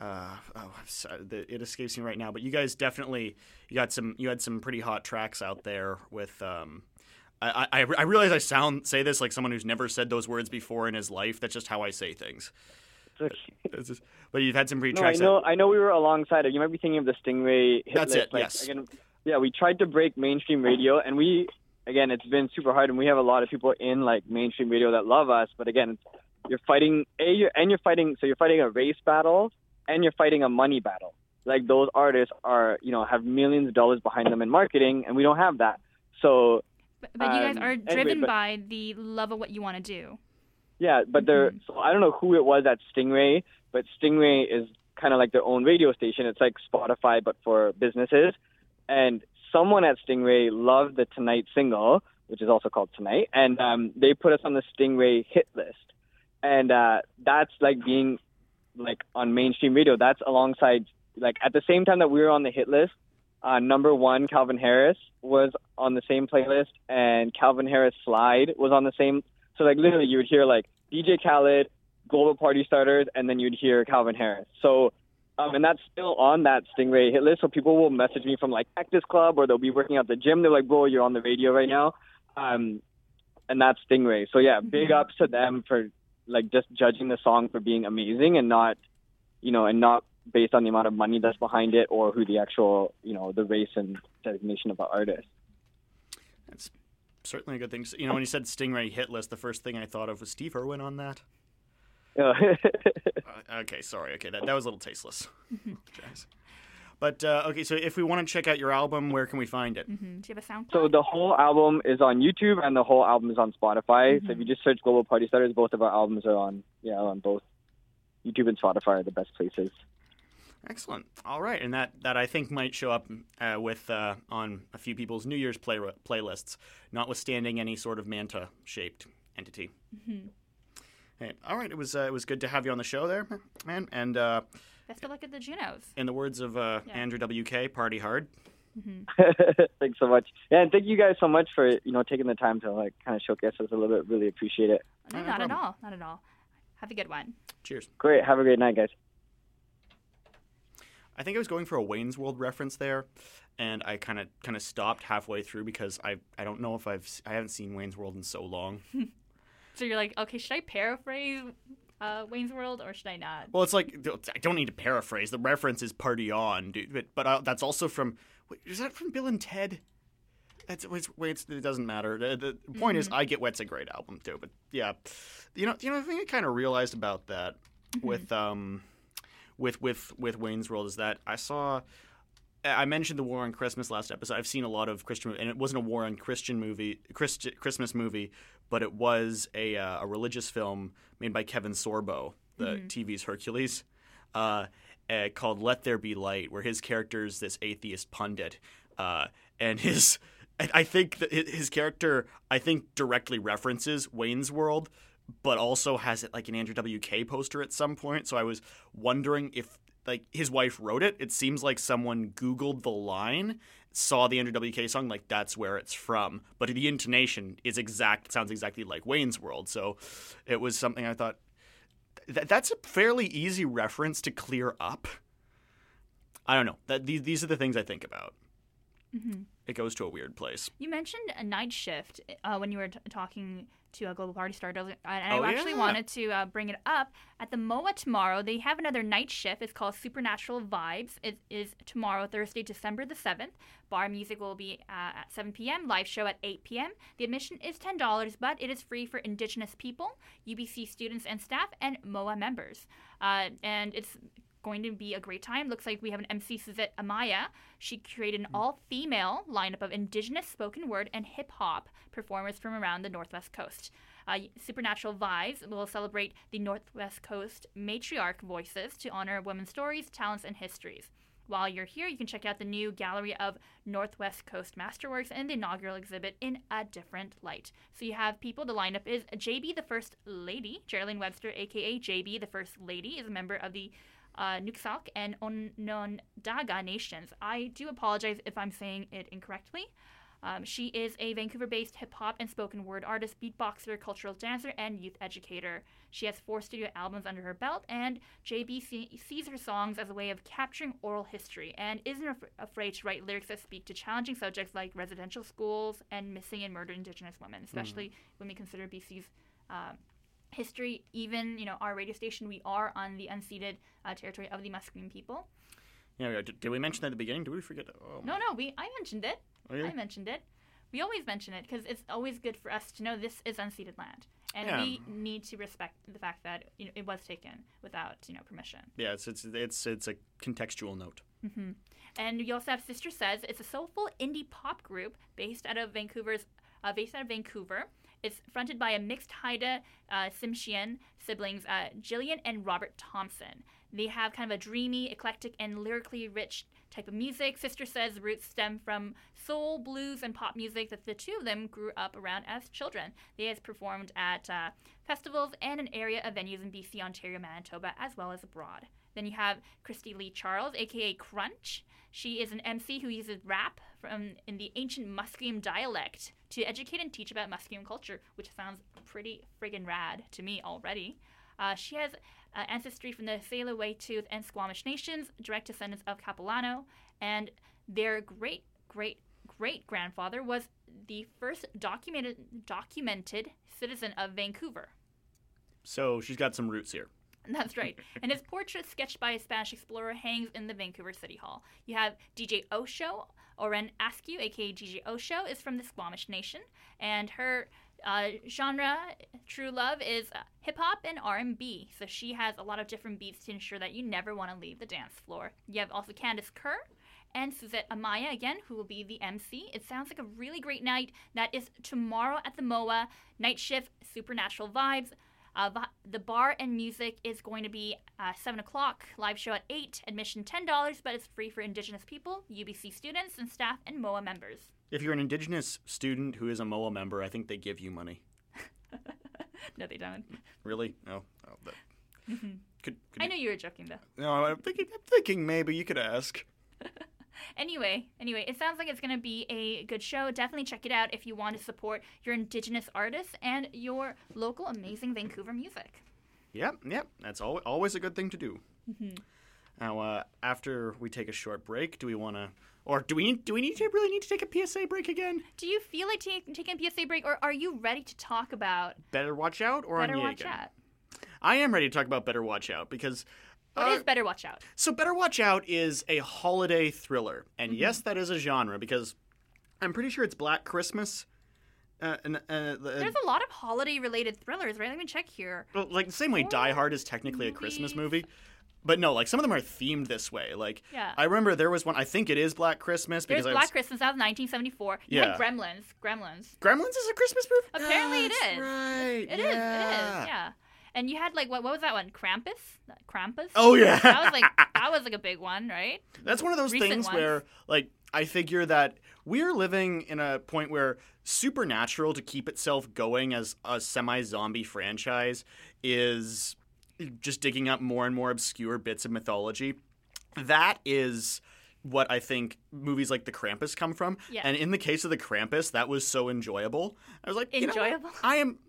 S1: Uh, oh, so- the, it escapes me right now, but you guys definitely you got some you had some pretty hot tracks out there with um, I, I, I realize I sound say this like someone who's never said those words before in his life. That's just how I say things. Just- but you've had some pretty
S22: No, I
S1: tracks.
S22: know. I know we were alongside it. You might be thinking of the Stingray. Hit
S1: That's
S22: list.
S1: it,
S22: Like,
S1: yes.
S22: Again, yeah, we tried to break mainstream radio, and we again, it's been super hard, and we have a lot of people in like mainstream radio that love us. But again, you're fighting a you're, and you're fighting so you're fighting a race battle, and you're fighting a money battle. Like those artists are, you know, have millions of dollars behind them in marketing, and we don't have that. So
S2: But, but you guys
S22: Um,
S2: are
S22: anyway,
S2: driven
S22: but-
S2: by the love of what you want to do.
S22: Yeah, but they're so I don't know who it was at Stingray, but Stingray is kind of like their own radio station. It's like Spotify but for businesses. And someone at Stingray loved the Tonight single, which is also called Tonight, and um, they put us on the Stingray hit list. And uh, that's like being like on mainstream radio. That's alongside like at the same time that we were on the hit list. Uh, number one, Calvin Harris was on the same playlist, and Calvin Harris Slide was on the same. So like literally, you would hear like DJ Khaled, Global Party Starters, and then you'd hear Calvin Harris. So, um, and that's still on that Stingray hit list. So people will message me from like Cactus Club, or they'll be working out the gym. They're like, "Bro, you're on the radio right now," um, and that's Stingray. So yeah, big ups to them for like just judging the song for being amazing and not, you know, and not based on the amount of money that's behind it or who the actual, you know, the race and designation of the artist.
S1: That's certainly a good thing. You know, when you said Stingray hit list, the first thing I thought of was Steve Irwin on that.
S22: Yeah.
S1: Uh, okay, sorry. Okay, that, that was a little tasteless. But uh, okay, so if we want to check out your album, where can we find it?
S2: Mm-hmm. Do you have a SoundCloud?
S22: So the whole album is on YouTube and the whole album is on Spotify. So if you just search Global Party Starters, both of our albums are on yeah on both YouTube and Spotify are the best places.
S1: Excellent. All right, and that, that I think might show up uh, with uh, on a few people's New Year's play, playlists, notwithstanding any sort of manta shaped entity.
S2: Mhm.
S1: Hey, all right, it was uh, it was good to have you on the show there, man. And uh,
S2: Best of luck at the Junos.
S1: In the words of uh,
S2: Yeah.
S1: Andrew WK, party hard.
S22: Thanks so much. Yeah, and thank you guys so much for you know taking the time to like kind of showcase us a little bit. Really appreciate it.
S2: No, not at all. Not at all. Have a good one.
S1: Cheers.
S22: Great. Have a great night, guys.
S1: I think I was going for a Wayne's World reference there, and I kind of kind of stopped halfway through because I I don't know if I've I haven't seen Wayne's World in so long.
S2: So you're like, okay, should I paraphrase uh, Wayne's World or should I not?
S1: Well, it's like I don't need to paraphrase. The reference is "Party On," dude. But, but uh, that's also from. Wait, is that from Bill and Ted? That's it's, it's, it doesn't matter. The, the point is, I Get Wet's a great album too. But yeah, you know, you know, the thing I kind of realized about that with um, with with with Wayne's World is that I saw. I mentioned the War on Christmas last episode. I've seen a lot of Christian, and it wasn't a War on Christian movie, Christ, Christmas movie, but it was a uh, a religious film made by Kevin Sorbo, the
S23: Mhm.
S1: TV's Hercules, uh, uh, called "Let There Be Light," where his character's this atheist pundit, uh, and his. I I think his character, I think, directly references Wayne's World, but also has it like an Andrew WK poster at some point. So I was wondering if like his wife wrote it. It seems like someone Googled the line, saw the Andrew WK song, like that's where it's from. But the intonation is exact. Sounds exactly like Wayne's World. So it was something I thought th- that's a fairly easy reference to clear up. I don't know. That these these are the things I think about.
S2: Mhm.
S1: It goes to a weird place.
S2: You mentioned a night shift uh, when you were t- talking to a Global Party Star, and I
S1: Oh,
S2: actually
S1: yeah.
S2: wanted to uh, bring it up. At the MOA tomorrow, they have another night shift. It's called Supernatural Vibes. It is tomorrow, Thursday, December the 7th. Bar music will be uh, at 7 p.m., live show at 8 p.m. The admission is $10, but it is free for Indigenous people, UBC students and staff, and MOA members. Uh, and it's going to be a great time. Looks like we have an MC Suzette Amaya. She created an all female lineup of indigenous spoken word and hip hop performers from around the Northwest Coast. Uh, Supernatural Vibes will celebrate the Northwest Coast matriarch voices to honor women's stories, talents, and histories. While you're here, you can check out the new gallery of Northwest Coast masterworks and the inaugural exhibit in a different light. So you have people. The lineup is JB, the First Lady. Geraldine Webster, aka JB, the First Lady, is a member of the uh, Nuxalk and Onondaga nations. I do apologize if I'm saying it incorrectly. Um, she is a Vancouver based hip hop and spoken word artist, beatboxer, cultural dancer, and youth educator. She has four studio albums under her belt, and JB sees her songs as a way of capturing oral history and isn't af- afraid to write lyrics that speak to challenging subjects like residential schools and missing and murdered Indigenous women, especially when we consider BC's. Um, history, even you know our radio station, we are on the unceded uh, territory of the Musqueam people.
S1: Yeah, did, did we mention that at the beginning? Did we forget? Oh,
S2: No, no, we I mentioned it.
S1: Oh, yeah?
S2: I mentioned it. We always mention it because it's always good for us to know this is unceded land, and
S1: Yeah.
S2: we need to respect the fact that you know it was taken without you know permission.
S1: Yeah, it's it's it's it's a contextual note.
S2: hmm And we also have Sister Says. It's a soulful indie pop group based out of Vancouver's, uh, based out of Vancouver. It's fronted by a mixed Haida uh, Tsimshian siblings, uh, Jillian and Robert Thompson. They have kind of a dreamy, eclectic, and lyrically rich type of music. Sister Says roots stem from soul, blues, and pop music that the two of them grew up around as children. They have performed at uh, festivals and an area of venues in BC, Ontario, Manitoba, as well as abroad. Then you have Christy Lee Charles, aka Crunch. She is an MC who uses rap from in the ancient Musqueam dialect to educate and teach about Musqueam culture, which sounds pretty friggin' rad to me already. Uh, she has uh, ancestry from the Tsleil-Waututh, and Squamish nations, direct descendants of Capilano, and their great great great grandfather was the first documented documented citizen of Vancouver.
S1: So she's got some roots here.
S2: That's right. and his portrait, sketched by a Spanish explorer, hangs in the Vancouver City Hall. You have DJ Osho, Oren Askew, aka DJ Osho, is from the Squamish Nation, and her uh, genre, true love, is uh, hip hop and R&B. So she has a lot of different beats to ensure that you never want to leave the dance floor. You have also Candace Kerr and Suzette Amaya again, who will be the MC. It sounds like a really great night. That is tomorrow at the MOA. Night shift, supernatural vibes. Uh, the bar and music is going to be uh, 7 o'clock, live show at 8, admission $10, but it's free for Indigenous people, UBC students, and staff, and MOA members.
S1: If you're an Indigenous student who is a MOA member, I think they give you money.
S2: No, they don't.
S1: Really? No. Oh, that-
S2: Mhm.
S1: Could, could
S2: I
S1: you-
S2: knew you were joking though.
S1: No, I'm thinking, I'm thinking maybe you could ask.
S2: Anyway, anyway, it sounds like it's going to be a good show. Definitely check it out if you want to support your indigenous artists and your local amazing Vancouver music.
S1: Yep, yep. That's al- always a good thing to do.
S2: Mhm.
S1: Now, uh, after we take a short break, do we want to, or do we do we need to really need to take a PSA break again?
S2: Do you feel like ta- taking a PSA break, or are you ready to talk about
S1: Better watch out or
S2: Better
S1: on
S2: Watch Out?
S1: I am ready to talk about Better Watch Out because
S2: What
S1: uh,
S2: is Better Watch Out?
S1: So, Better Watch Out is a holiday thriller. And
S2: Mm-hmm.
S1: yes, that is a genre because I'm pretty sure it's Black Christmas. Uh, and, uh,
S2: There's a lot of holiday-related thrillers, right? Let me check here.
S1: well, like the same way Die Hard is technically a Christmas movie. But no, like some of them are themed this way. Like
S2: Yeah.
S1: I remember there was one. I think it is Black Christmas
S2: There's
S1: because I
S2: Black
S1: was,
S2: Christmas. That was 1974. You
S1: Yeah.
S2: had Gremlins. Gremlins.
S1: Gremlins is a Christmas movie.
S2: Apparently, it
S1: That's
S2: is.
S1: right,
S2: It is. It is.
S1: yeah.
S2: And you had like what? What was that one? Krampus. Krampus.
S1: Oh, yeah.
S2: That was like that was like a big one, right?
S1: That's one of those
S2: Recent
S1: things
S2: ones.
S1: where, like, I figure that we're living in a point where Supernatural, to keep itself going as a semi zombie franchise, is just digging up more and more obscure bits of mythology. That is what I think movies like The Krampus come from.
S2: Yeah.
S1: And in the case of The Krampus, that was so enjoyable. I was like, you know?
S2: Enjoyable?
S1: I am.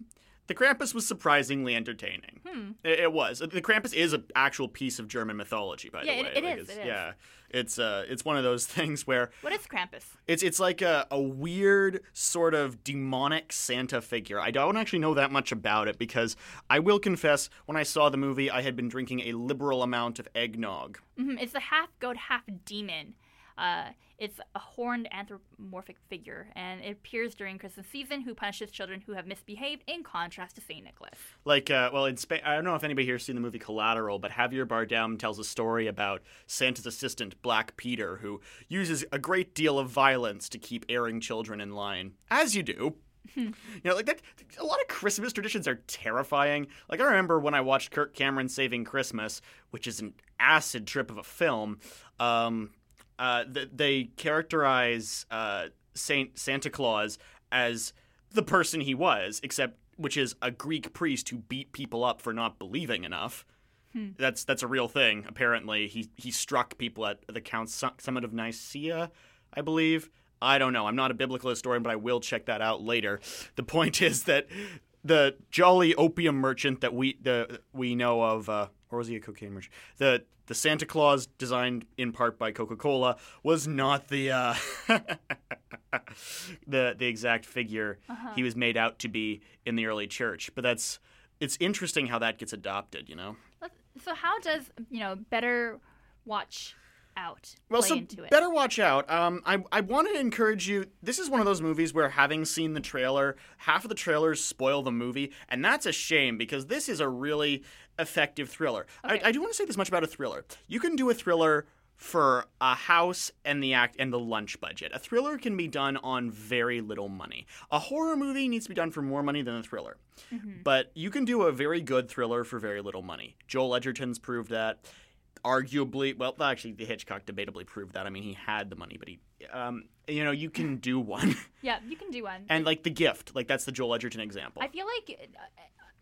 S1: The Krampus was surprisingly entertaining.
S2: Hmm.
S1: It, it was. The Krampus is an actual piece of German mythology, by
S2: Yeah,
S1: the way.
S2: it
S1: Like,
S2: is,
S1: it's-
S2: it is.
S1: Yeah, it's uh, it's one of those things where
S2: What is Krampus?
S1: it's it's like a, a weird sort of demonic Santa figure. I don't actually know that much about it because I will confess, when I saw the movie, I had been drinking a liberal amount of eggnog.
S2: hmm It's a half goat, half demon. Uh, it's a horned anthropomorphic figure, and it appears during Christmas season, who punishes children who have misbehaved. In contrast to Saint Nicholas.
S1: Like, uh, well, in Spain, I don't know if anybody here's seen the movie Collateral, but Javier Bardem tells a story about Santa's assistant, Black Peter, who uses a great deal of violence to keep erring children in line, as you do. You know, like that. A lot of Christmas traditions are terrifying. Like I remember when I watched Kirk Cameron Saving Christmas, which is an acid trip of a film. Um, uh, th- they characterize uh, Saint Santa Claus as the person he was, except which is a Greek priest who beat people up for not believing enough.
S2: Hmm.
S1: That's that's a real thing. Apparently, he he struck people at the Count Summit of Nicaea, I believe. I don't know. I'm not a biblical historian, but I will check that out later. The point is that the jolly opium merchant that we the we know of, uh, or was he a cocaine merchant? The the Santa Claus, designed in part by Coca Cola, was not the uh, the the exact figure
S2: Uh-huh.
S1: he was made out to be in the early church. But that's it's interesting how that gets adopted. You know.
S2: So how does you know better watch out
S1: Well, so better watch out. Um, I I want to encourage you. This is one of those movies where having seen the trailer, half of the trailers spoil the movie, and that's a shame because this is a really effective thriller. I, I do want to say this much about a thriller. You can do a thriller for a house and the act and the lunch budget. A thriller can be done on very little money. A horror movie needs to be done for more money than a thriller. But you can do a very good thriller for very little money. Joel Edgerton's proved that. Arguably, well, actually, the Hitchcock debatably proved that. I mean, he had the money, but he, um, you know, you can do one.
S2: yeah, you can do one.
S1: and like The Gift, like that's the Joel Edgerton example.
S2: I feel like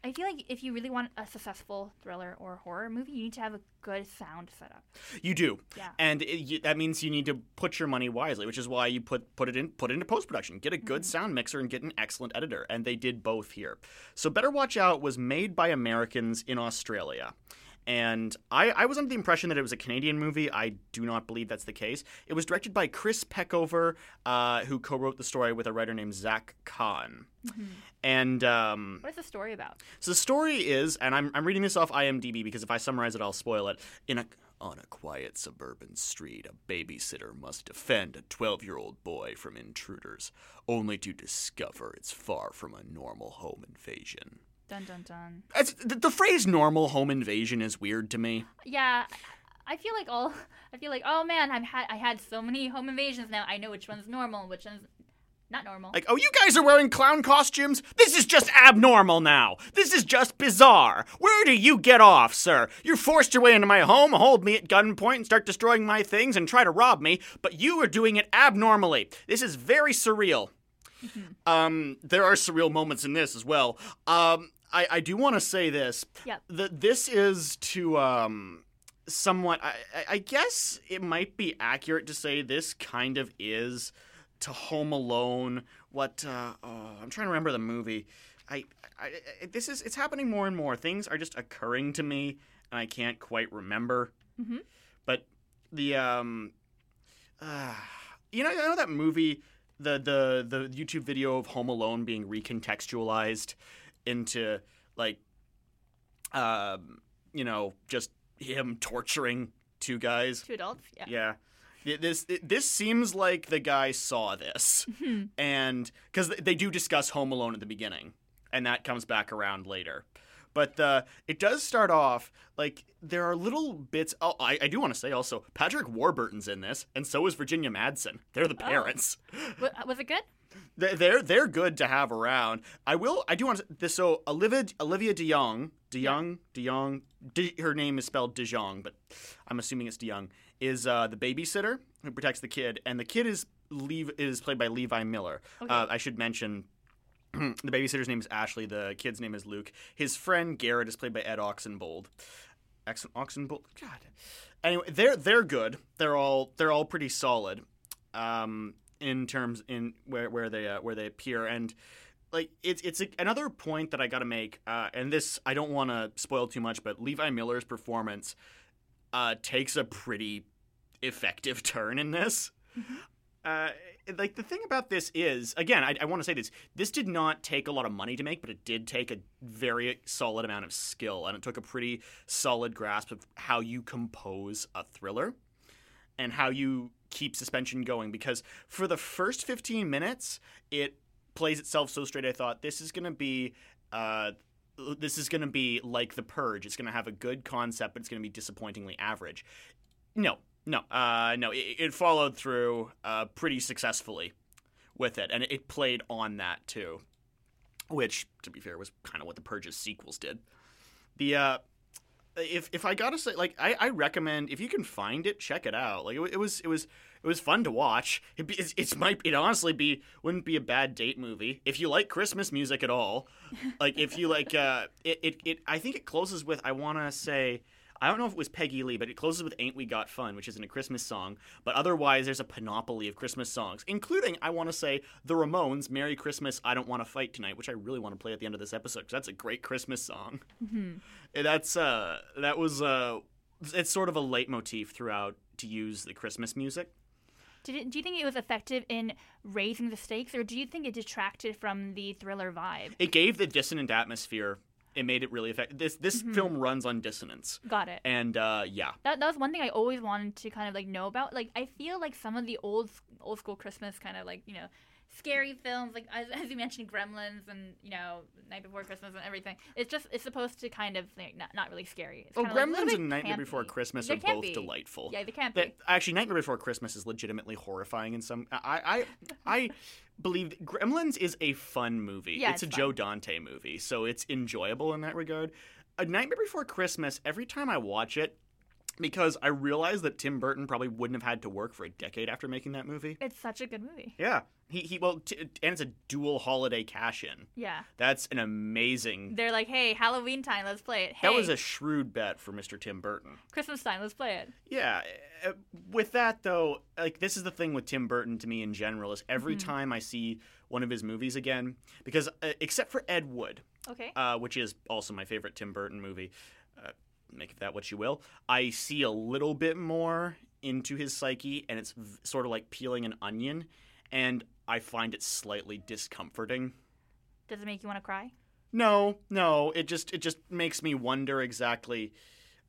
S2: I feel like if you really want a successful thriller or horror movie, you need to have a good sound setup.
S1: You do,
S2: Yeah.
S1: and it, you, that means you need to put your money wisely, which is why you put put it in put it into post production. Get a good sound mixer and get an excellent editor, and they did both here. So, Better Watch Out was made by Americans in Australia. And I, I was under the impression that it was a Canadian movie. I do not believe that's the case. It was directed by Chris Peckover, uh, who co-wrote the story with a writer named Zach Kahn. And um,
S2: What is the story about?
S1: so the story is, and I'm, I'm reading this off IMDb because if I summarize it, I'll spoil it. In a on a quiet suburban street, a babysitter must defend a 12 year old boy from intruders, only to discover it's far from a normal home invasion.
S2: Dun dun dun.
S1: It's, the, the phrase normal home invasion is weird to me.
S2: Yeah, I feel like all I feel like oh man, I've had I had so many home invasions now. I know which one's normal, which one's not normal.
S1: Like, oh, you guys are wearing clown costumes? This is just abnormal now. This is just bizarre. Where do you get off, sir? You forced your way into my home, hold me at gunpoint, and start destroying my things and try to rob me, but you are doing it abnormally. This is very surreal. Um, there are surreal moments in this as well. Um, I, I do want to say this.
S2: Yep.
S1: That this is to um, somewhat. I, I- guess it might be accurate to say this kind of is to Home Alone. What? Uh, oh, I'm trying to remember the movie. I, I, I this is it's happening more and more. Things are just occurring to me, and I can't quite remember.
S2: Mm-hmm.
S1: But the um, uh, you know, you know that movie, the the the YouTube video of Home Alone being recontextualized into like, um, you know, just him torturing two guys.
S2: Two adults. Yeah.
S1: Yeah. This this seems like the guy saw this,
S2: Mhm.
S1: and because they do discuss Home Alone at the beginning, and that comes back around later. But uh, it does start off like there are little bits. Oh, I, I do want to say also Patrick Warburton's in this, and so is Virginia Madsen. They're the
S2: Oh.
S1: parents.
S2: Wa- Was it good?
S1: They- They're they're good to have around. I will. I do want to. This so Olivia Olivia DeYoung DeYoung DeYoung. De, her name is spelled DeJong, but I'm assuming it's DeYoung. Is uh, the babysitter who protects the kid, and the kid is Lev, is played by Levi Miller.
S2: Okay.
S1: Uh, I should mention. the babysitter's name is Ashley. The kid's name is Luke. His friend Garrett is played by Ed Oxenbould. Oxen Oxenbould. God. Anyway, they're they're good. They're all they're all pretty solid. Um, in terms in where where they uh, where they appear and like it's it's a, another point that I got to make. Uh, and this I don't want to spoil too much, but Levi Miller's performance uh, takes a pretty effective turn in this. Uh, like the thing about this is, again, I, I want to say this: this did not take a lot of money to make, but it did take a very solid amount of skill, and it took a pretty solid grasp of how you compose a thriller and how you keep suspension going. Because for the first 15 minutes, it plays itself so straight. I thought this is going to be. Uh, this is going to be like The Purge. It's going to have a good concept, but it's going to be disappointingly average. No, no, uh, no. It, it followed through uh, pretty successfully with it, and it played on that too, which, to be fair, was kind of what the Purge's sequels did. The uh, if if I gotta say, like, I, I recommend if you can find it, check it out. Like, it, it was it was it was fun to watch. It be, it's, it's might it honestly be wouldn't be a bad date movie if you like Christmas music at all. like, if you like, uh, it, it it I think it closes with I want to say. I don't know if it was Peggy Lee, but it closes with Ain't We Got Fun, which isn't a Christmas song. But otherwise, there's a panoply of Christmas songs, including, I want to say, The Ramones' Merry Christmas, I Don't Want to Fight Tonight, which I really want to play at the end of this episode because that's a great Christmas song.
S2: Mhm.
S1: That's, uh, that was, uh, it's sort of a leitmotif throughout to use the Christmas music.
S2: Did it, do you think it was effective in raising the stakes, or do you think it detracted from the thriller vibe?
S1: It gave the dissonant atmosphere. It made it really effective. This this
S2: Mhm.
S1: film runs on dissonance.
S2: Got it.
S1: And uh, yeah,
S2: That, that was one thing I always wanted to kind of like know about. Like I feel like some of the old old school Christmas kind of like you know scary films, like as, as you mentioned, Gremlins and you know Night Before Christmas and everything. It's just it's supposed to kind of like, not not really scary. It's
S1: Oh,
S2: kinda, like,
S1: Gremlins and Nightmare
S2: campy.
S1: Before Christmas
S2: They
S1: are both
S2: be.
S1: delightful.
S2: Yeah, they can be.
S1: actually, Nightmare Before Christmas is legitimately horrifying in some. I I I believe Gremlins is a fun movie.
S2: Yeah,
S1: it's,
S2: it's
S1: a Joe Dante movie, so it's enjoyable in that regard. A Nightmare Before Christmas. Every time I watch it. Because I realize that Tim Burton probably wouldn't have had to work for a decade after making that movie.
S2: It's such a good movie.
S1: Yeah, he he well, t- and it's a dual holiday cash in.
S2: Yeah.
S1: That's an amazing.
S2: They're like, hey, Halloween time, let's play it. Hey,
S1: That was a shrewd bet for Mr. Tim Burton.
S2: Christmas time, let's play it.
S1: Yeah. uh, With that though, like this is the thing with Tim Burton to me in general is every
S2: Mhm.
S1: time I see one of his movies again, because uh, except for Ed Wood,
S2: Okay.
S1: uh, which is also my favorite Tim Burton movie, uh, make that what you will. I see a little bit more into his psyche, and it's v- sort of like peeling an onion, and I find it slightly discomforting.
S2: Does it make you want to cry?
S1: No, no. It just it just makes me wonder exactly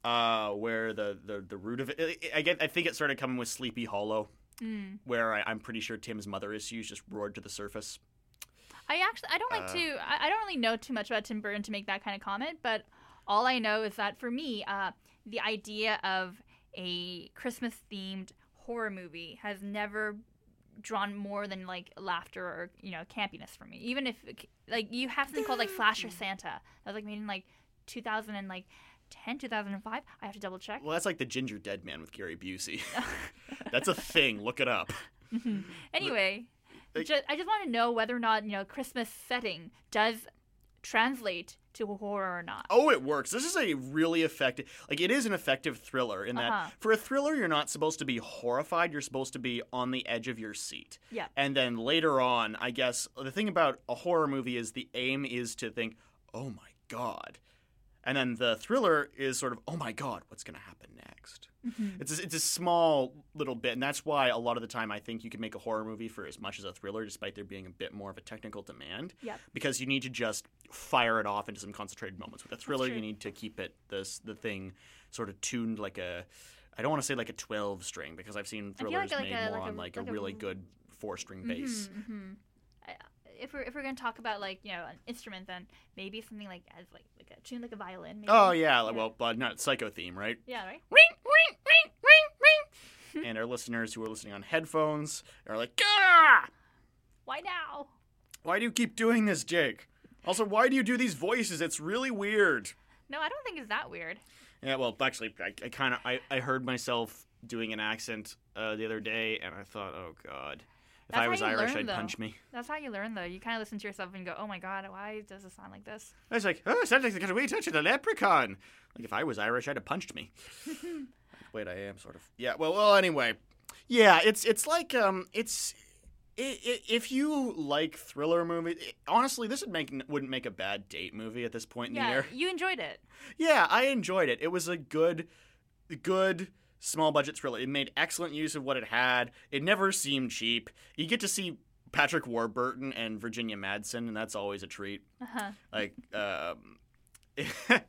S1: uh, where the, the, the root of it. I get. I think it started coming with Sleepy Hollow,
S2: Mm.
S1: where I, I'm pretty sure Tim's mother issues just roared to the surface.
S2: I actually I don't like
S1: Uh,
S2: to I, I don't really know too much about Tim Burton to make that kind of comment, but all I know is that for me, uh, the idea of a Christmas themed horror movie has never drawn more than like laughter or you know campiness for me. Even if like you have something called like Slasher Santa that was like made in like 2000 and like 10 2005. I have to double check.
S1: Well, that's like the Gingerdead Man with Gary Busey. that's a thing. Look it up.
S2: anyway,
S1: like-
S2: ju- I just want to know whether or not you know Christmas setting does translate to horror or not.
S1: Oh, it works. This is a really effective, like it is an effective thriller in that
S2: Uh-huh.
S1: for a thriller you're not supposed to be horrified, you're supposed to be on the edge of your seat.
S2: Yeah.
S1: And then later on, I guess the thing about a horror movie is the aim is to think, "Oh my god." And then the thriller is sort of, "Oh my god, what's going to happen next?"
S2: Mhm.
S1: It's a, it's a small little bit, and that's why a lot of the time I think you can make a horror movie for as much as a thriller, despite there being a bit more of a technical demand.
S2: Yep.
S1: Because you need to just fire it off into some concentrated moments. With a thriller, you need to keep it this the thing sort of tuned like a. I don't want to say like a twelve string because I've seen thrillers
S2: like like
S1: made
S2: a-
S1: more
S2: like a-
S1: on like,
S2: like
S1: a really good four string bass.
S2: Mhm, mhm. If we're if we're gonna talk about like you know an instrument, then maybe something like as like like a tune like a violin. Maybe.
S1: Oh yeah, like, well, but not psycho theme, right?
S2: Yeah, right. Ring, ring, ring, ring, ring.
S1: and our listeners who are listening on headphones are like, ah!
S2: Why now?
S1: Why do you keep doing this, Jake? Also, why do you do these voices? It's really weird.
S2: No, I don't think it's that weird.
S1: Yeah, well, actually, I, I kind of I, I heard myself doing an accent uh, the other day, and I thought, oh god, if I was Irish,
S2: learn,
S1: I'd
S2: though.
S1: punch me.
S2: That's how you learn, though. You kind of listen to yourself and go, "Oh my god, why does it sound like this?"
S1: I was like, oh, it sounds like they got a wee touch of the leprechaun. Like if I was Irish, I'd have punched me. Wait, I am sort of. Yeah. Well, well. Anyway, yeah. It's it's like um, it's. i i if you like thriller movies, honestly, this would make wouldn't make a bad date movie at this point in the
S2: yeah,
S1: year.
S2: you enjoyed it.
S1: Yeah, I enjoyed it. It was a good, good small budget thriller. It made excellent use of what it had. It never seemed cheap. You get to see Patrick Warburton and Virginia Madsen, and that's always a treat.
S2: Uh-huh.
S1: Like, um,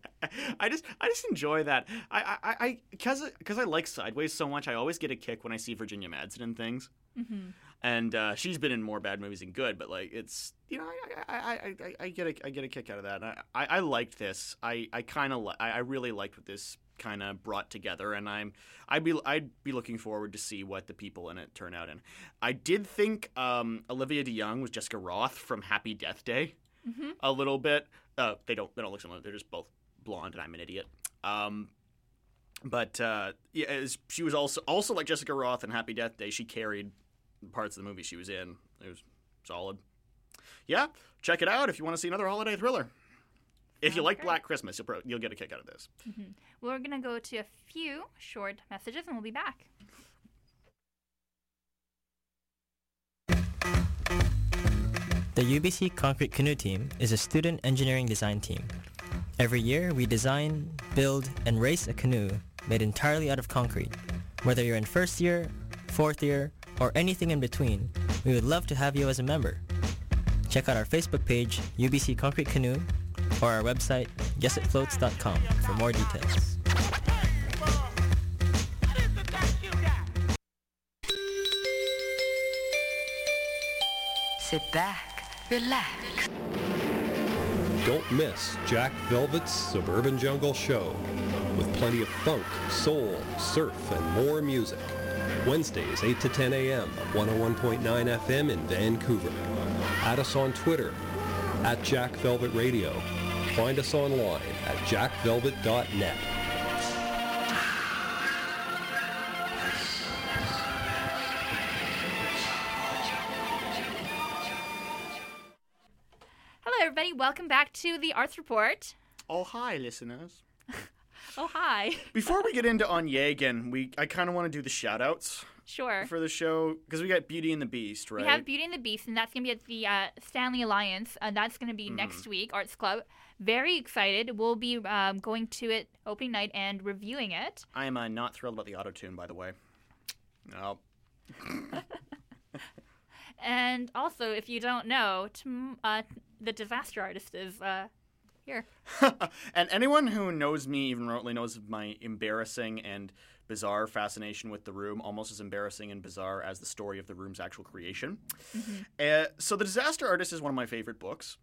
S1: I just, I just enjoy that. I, I, I, because, because I like Sideways so much, I always get a kick when I see Virginia Madsen in things.
S2: Mm-hmm.
S1: And uh, she's been in more bad movies than good, but like it's you know I I, I, I, I get a I get a kick out of that. And I, I, I liked this. I, I kind of li- I, I really liked what this kind of brought together, and I'm I'd be I'd be looking forward to see what the people in it turn out in. I did think um, Olivia DeYoung was Jessica Rothe from Happy Death Day
S2: Mm-hmm.
S1: a little bit. Uh, they don't they don't look similar. They're just both blonde, and I'm an idiot. Um, but uh, yeah, she was also also like Jessica Rothe in Happy Death Day. She carried parts of the movie she was in. It was solid. Yeah, check it out if you want to see another holiday thriller. If you like
S2: great.
S1: Black Christmas, you'll, pro- you'll get a kick out of this.
S2: hmm We're gonna go to a few short messages, and we'll be back.
S24: The UBC Concrete Canoe Team is a student engineering design team. Every year, we design, build, and race a canoe made entirely out of concrete. Whether you're in first year, fourth year, or anything in between, we would love to have you as a member. Check out our Facebook page, UBC Concrete Canoe, or our website, yesitfloats.com for more details.
S23: Sit back, relax.
S21: Don't miss Jack Velvet's Suburban Jungle Show with plenty of funk, soul, surf, and more music. Wednesdays 8 to 10 a.m. 101.9 FM in Vancouver. Add us on Twitter at Jack Velvet Radio. Find us online at jackvelvet.net.
S2: Hello, everybody. Welcome back to the Arts Report.
S1: Oh, hi, listeners.
S2: Oh, hi.
S1: Before we get into Onegin, we I kind of want to do the shout outs
S2: Sure.
S1: for the show because we got Beauty and the Beast, right?
S2: We have Beauty and the Beast, and that's going to be at the uh, Stanley Alliance. and that's going to be next
S1: Mm-hmm.
S2: week, Arts Club. Very excited. We'll be um, going to it opening night and reviewing it.
S1: I am uh, not thrilled about the auto tune, by the way. No.
S2: And also, if you don't know, tom- uh, the Disaster Artist is uh, here.
S1: and anyone who knows me even remotely knows of my embarrassing and bizarre fascination with the room, almost as embarrassing and bizarre as the story of the room's actual creation. Uh, so, The Disaster Artist is one of my favorite books.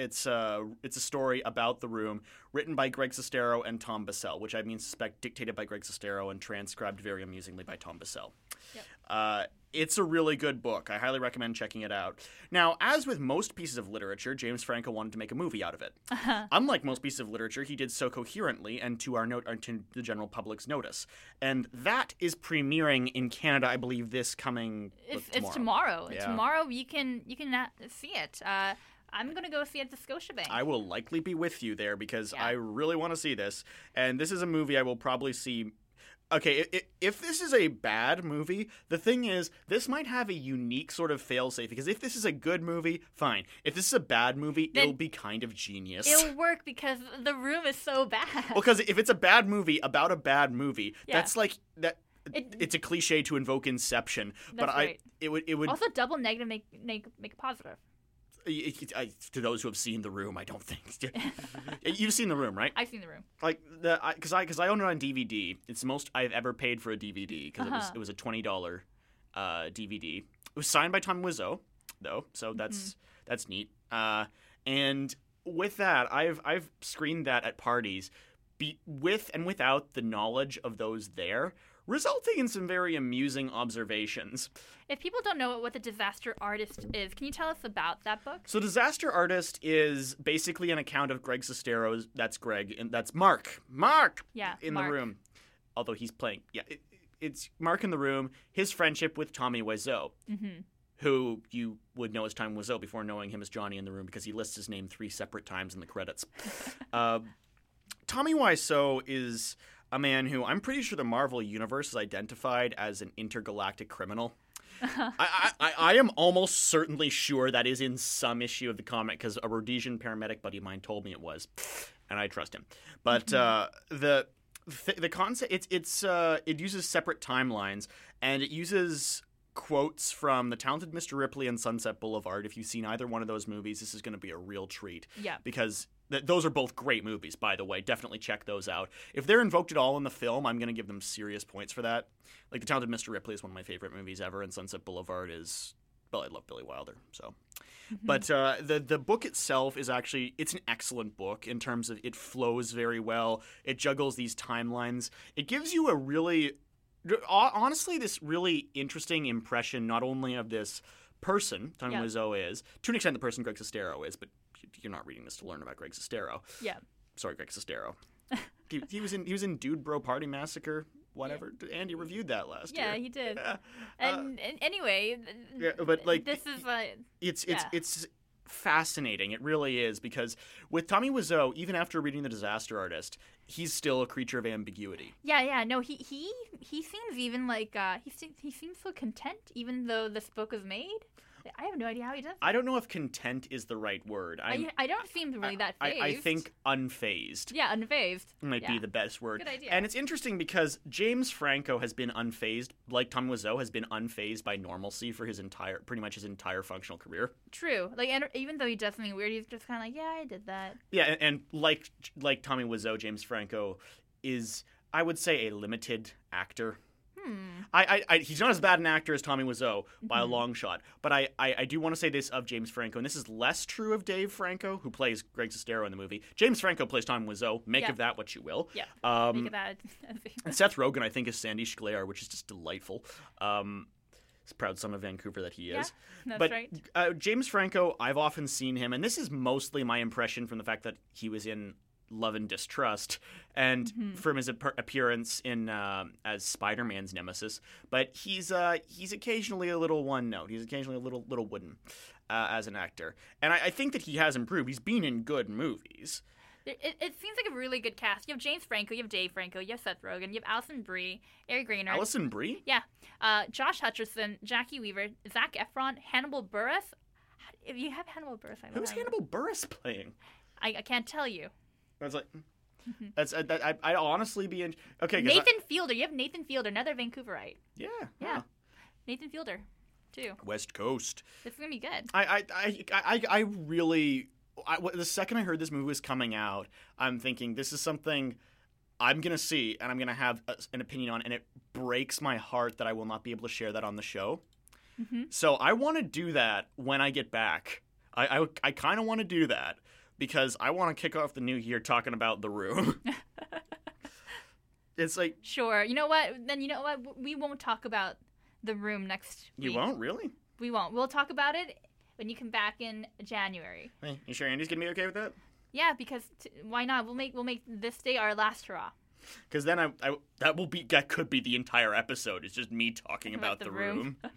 S1: It's uh, it's a story about the room written by Greg Sestero and Tom Bissell, which I mean suspect dictated by Greg Sestero and transcribed very amusingly by Tom Bissell. Uh, it's a really good book. I highly recommend checking it out. Now, as with most pieces of literature, James Franco wanted to make a movie out of it. Unlike most pieces of literature, he did so coherently and to our note, to the general public's notice. And that is premiering in Canada, I believe, this coming
S2: It's,
S1: uh,
S2: it's tomorrow.
S1: Yeah.
S2: Tomorrow you can you can uh, see it. Uh, I'm gonna go see it at the Scotiabank.
S1: I will likely be with you there because I really want to see this. And this is a movie I will probably see. Okay, if this is a bad movie, the thing is, this might have a unique sort of failsafe because if this is a good movie, fine. If this is a bad movie,
S2: Then-
S1: it'll be kind of genius.
S2: It'll work because the room is so bad.
S1: Well, because if it's a bad movie about a bad movie,
S2: Yeah.
S1: that's like that.
S2: It-
S1: it's a cliche to invoke Inception, but
S2: That's
S1: I
S2: right.
S1: it would it would
S2: also, double negative make make make positive.
S1: I- to those who have seen the room. I don't think you've seen the room, right?
S2: I've seen the room.
S1: like the because I because I, own it on DVD. It's the most I've ever paid for a DVD because it was
S2: Uh-huh.
S1: it was a twenty dollar uh, DVD. It was signed by Tom Wiseau though, so that's that's neat. Uh, and with that, I've I've screened that at parties, be, with and without the knowledge of those there, resulting in some very amusing observations.
S2: If people don't know what the disaster artist is, can you tell us about that book?
S1: So, Disaster Artist is basically an account of Greg Sestero's. That's Greg, and that's Mark. Mark.
S2: Yeah,
S1: in
S2: Mark.
S1: the room. Although he's playing, yeah, it, it's Mark in the room. His friendship with Tommy Wiseau,
S2: Mm-hmm.
S1: who you would know as Tommy Wiseau before knowing him as Johnny in the room because he lists his name three separate times in the credits. uh, Tommy Wiseau is a man who I'm pretty sure the Marvel universe has identified as an intergalactic criminal. I, I, I am almost certainly sure that is in some issue of the comic because a Rhodesian paramedic buddy of mine told me it was, and I trust him. But uh, the the the concept it's it's uh, it uses separate timelines and it uses quotes from The Talented Mr. Ripley and Sunset Boulevard. If you've seen either one of those movies, this is going to be a real treat.
S2: Yeah.
S1: Because th- those are both great movies, by the way. Definitely check those out. If they're invoked at all in the film, I'm going to give them serious points for that. Like The Talented Mr. Ripley is one of my favorite movies ever, and Sunset Boulevard is. Well, I love Billy Wilder, so. But uh, the the book itself is actually it's an excellent book in terms of it flows very well. It juggles these timelines. It gives you a really, honestly, this really interesting impression not only of this person Tommy
S2: Yeah.
S1: Wiseau is to an extent the person Greg Sestero is, but you're not reading this to learn about Greg Sestero.
S2: Yeah.
S1: Sorry, Greg Sestero. he, he was in he was in Dude Bro Party Massacre. Whatever. Andy reviewed that last
S2: Yeah,
S1: year.
S2: Yeah, he did.
S1: Yeah.
S2: And, and anyway,
S1: Yeah, but like
S2: this is uh,
S1: it's it's
S2: yeah.
S1: it's fascinating. It really is because with Tommy Wiseau, even after reading The Disaster Artist, he's still a creature of ambiguity.
S2: Yeah, yeah. No, he he he seems even like uh he seems he seems so content even though this book was made. I have no idea how he does.
S1: I don't know if content is the right word. I'm,
S2: I, I don't seem really that
S1: I,
S2: phased.
S1: I think unfazed
S2: Yeah, unfazed.
S1: might be the best word.
S2: Good idea.
S1: And it's interesting because James Franco has been unfazed, like Tom Wiseau has been unfazed by normalcy for his entire, pretty much his entire functional career.
S2: True. Like, and even though he does something weird, he's just kind of like, yeah, I did that.
S1: Yeah, and, and like like Tommy Wiseau, James Franco is, I would say, a limited actor.
S2: Hmm.
S1: I, I, I he's not as bad an actor as Tommy Wiseau by a
S2: Mhm.
S1: long shot, but I, I, I do want to say this of James Franco, and this is less true of Dave Franco, who plays Greg Sestero in the movie. James Franco plays Tommy Wiseau. Make
S2: Yeah.
S1: of that what you will.
S2: Yeah.
S1: Um,
S2: Make of that.
S1: and Seth Rogen, I think, is Sandy Schklair, which is just delightful. Um, proud son of Vancouver that he
S2: Yeah,
S1: is.
S2: that's
S1: but
S2: right.
S1: uh, James Franco, I've often seen him, and this is mostly my impression from the fact that he was in Love and Distrust, and
S2: Mhm.
S1: from his ap- appearance in uh, as Spider-Man's nemesis. But he's uh, he's occasionally a little one note. He's occasionally a little little wooden uh, as an actor, and I, I think that he has improved. He's been in good movies.
S2: It, it, seems like a really good cast. You have James Franco, you have Dave Franco, you have Seth Rogen, you have Alison Brie, Ari Graynor.
S1: Alison Brie.
S2: Yeah. Uh, Josh Hutcherson, Jacki Weaver, Zac Efron, Hannibal Buress. If you have Hannibal Buress, I
S1: Who's Hannibal Buress playing?
S2: I, I can't tell you.
S1: I was like, that's uh, that, I, I'd honestly be in. Okay, 'cause I-
S2: Nathan Fielder. You have Nathan Fielder, another Vancouverite.
S1: yeah,
S2: Yeah. Nathan Fielder, too.
S1: West Coast.
S2: This is going to be good.
S1: I I I I, I really I, w- the second I heard this movie was coming out, I'm thinking this is something I'm gonna see and I'm gonna have a, an opinion on, and it breaks my heart that I will not be able to share that on the show.
S2: Mhm.
S1: So I want to do that when I get back. I I, I kind of want to do that because I want to kick off the new year talking about the room. it's like
S2: Sure. You know what? Then you know what? We won't talk about the room next
S1: you
S2: week.
S1: won't really.
S2: We won't. We'll talk about it when you come back in January.
S1: Hey, you sure Andy's gonna be okay with that?
S2: Yeah, because t- why not? We'll make we'll make this day our last hurrah.
S1: Because then I, I that will be that could be the entire episode. It's just me talking
S2: About
S1: about,
S2: the
S1: the,
S2: room.
S1: room.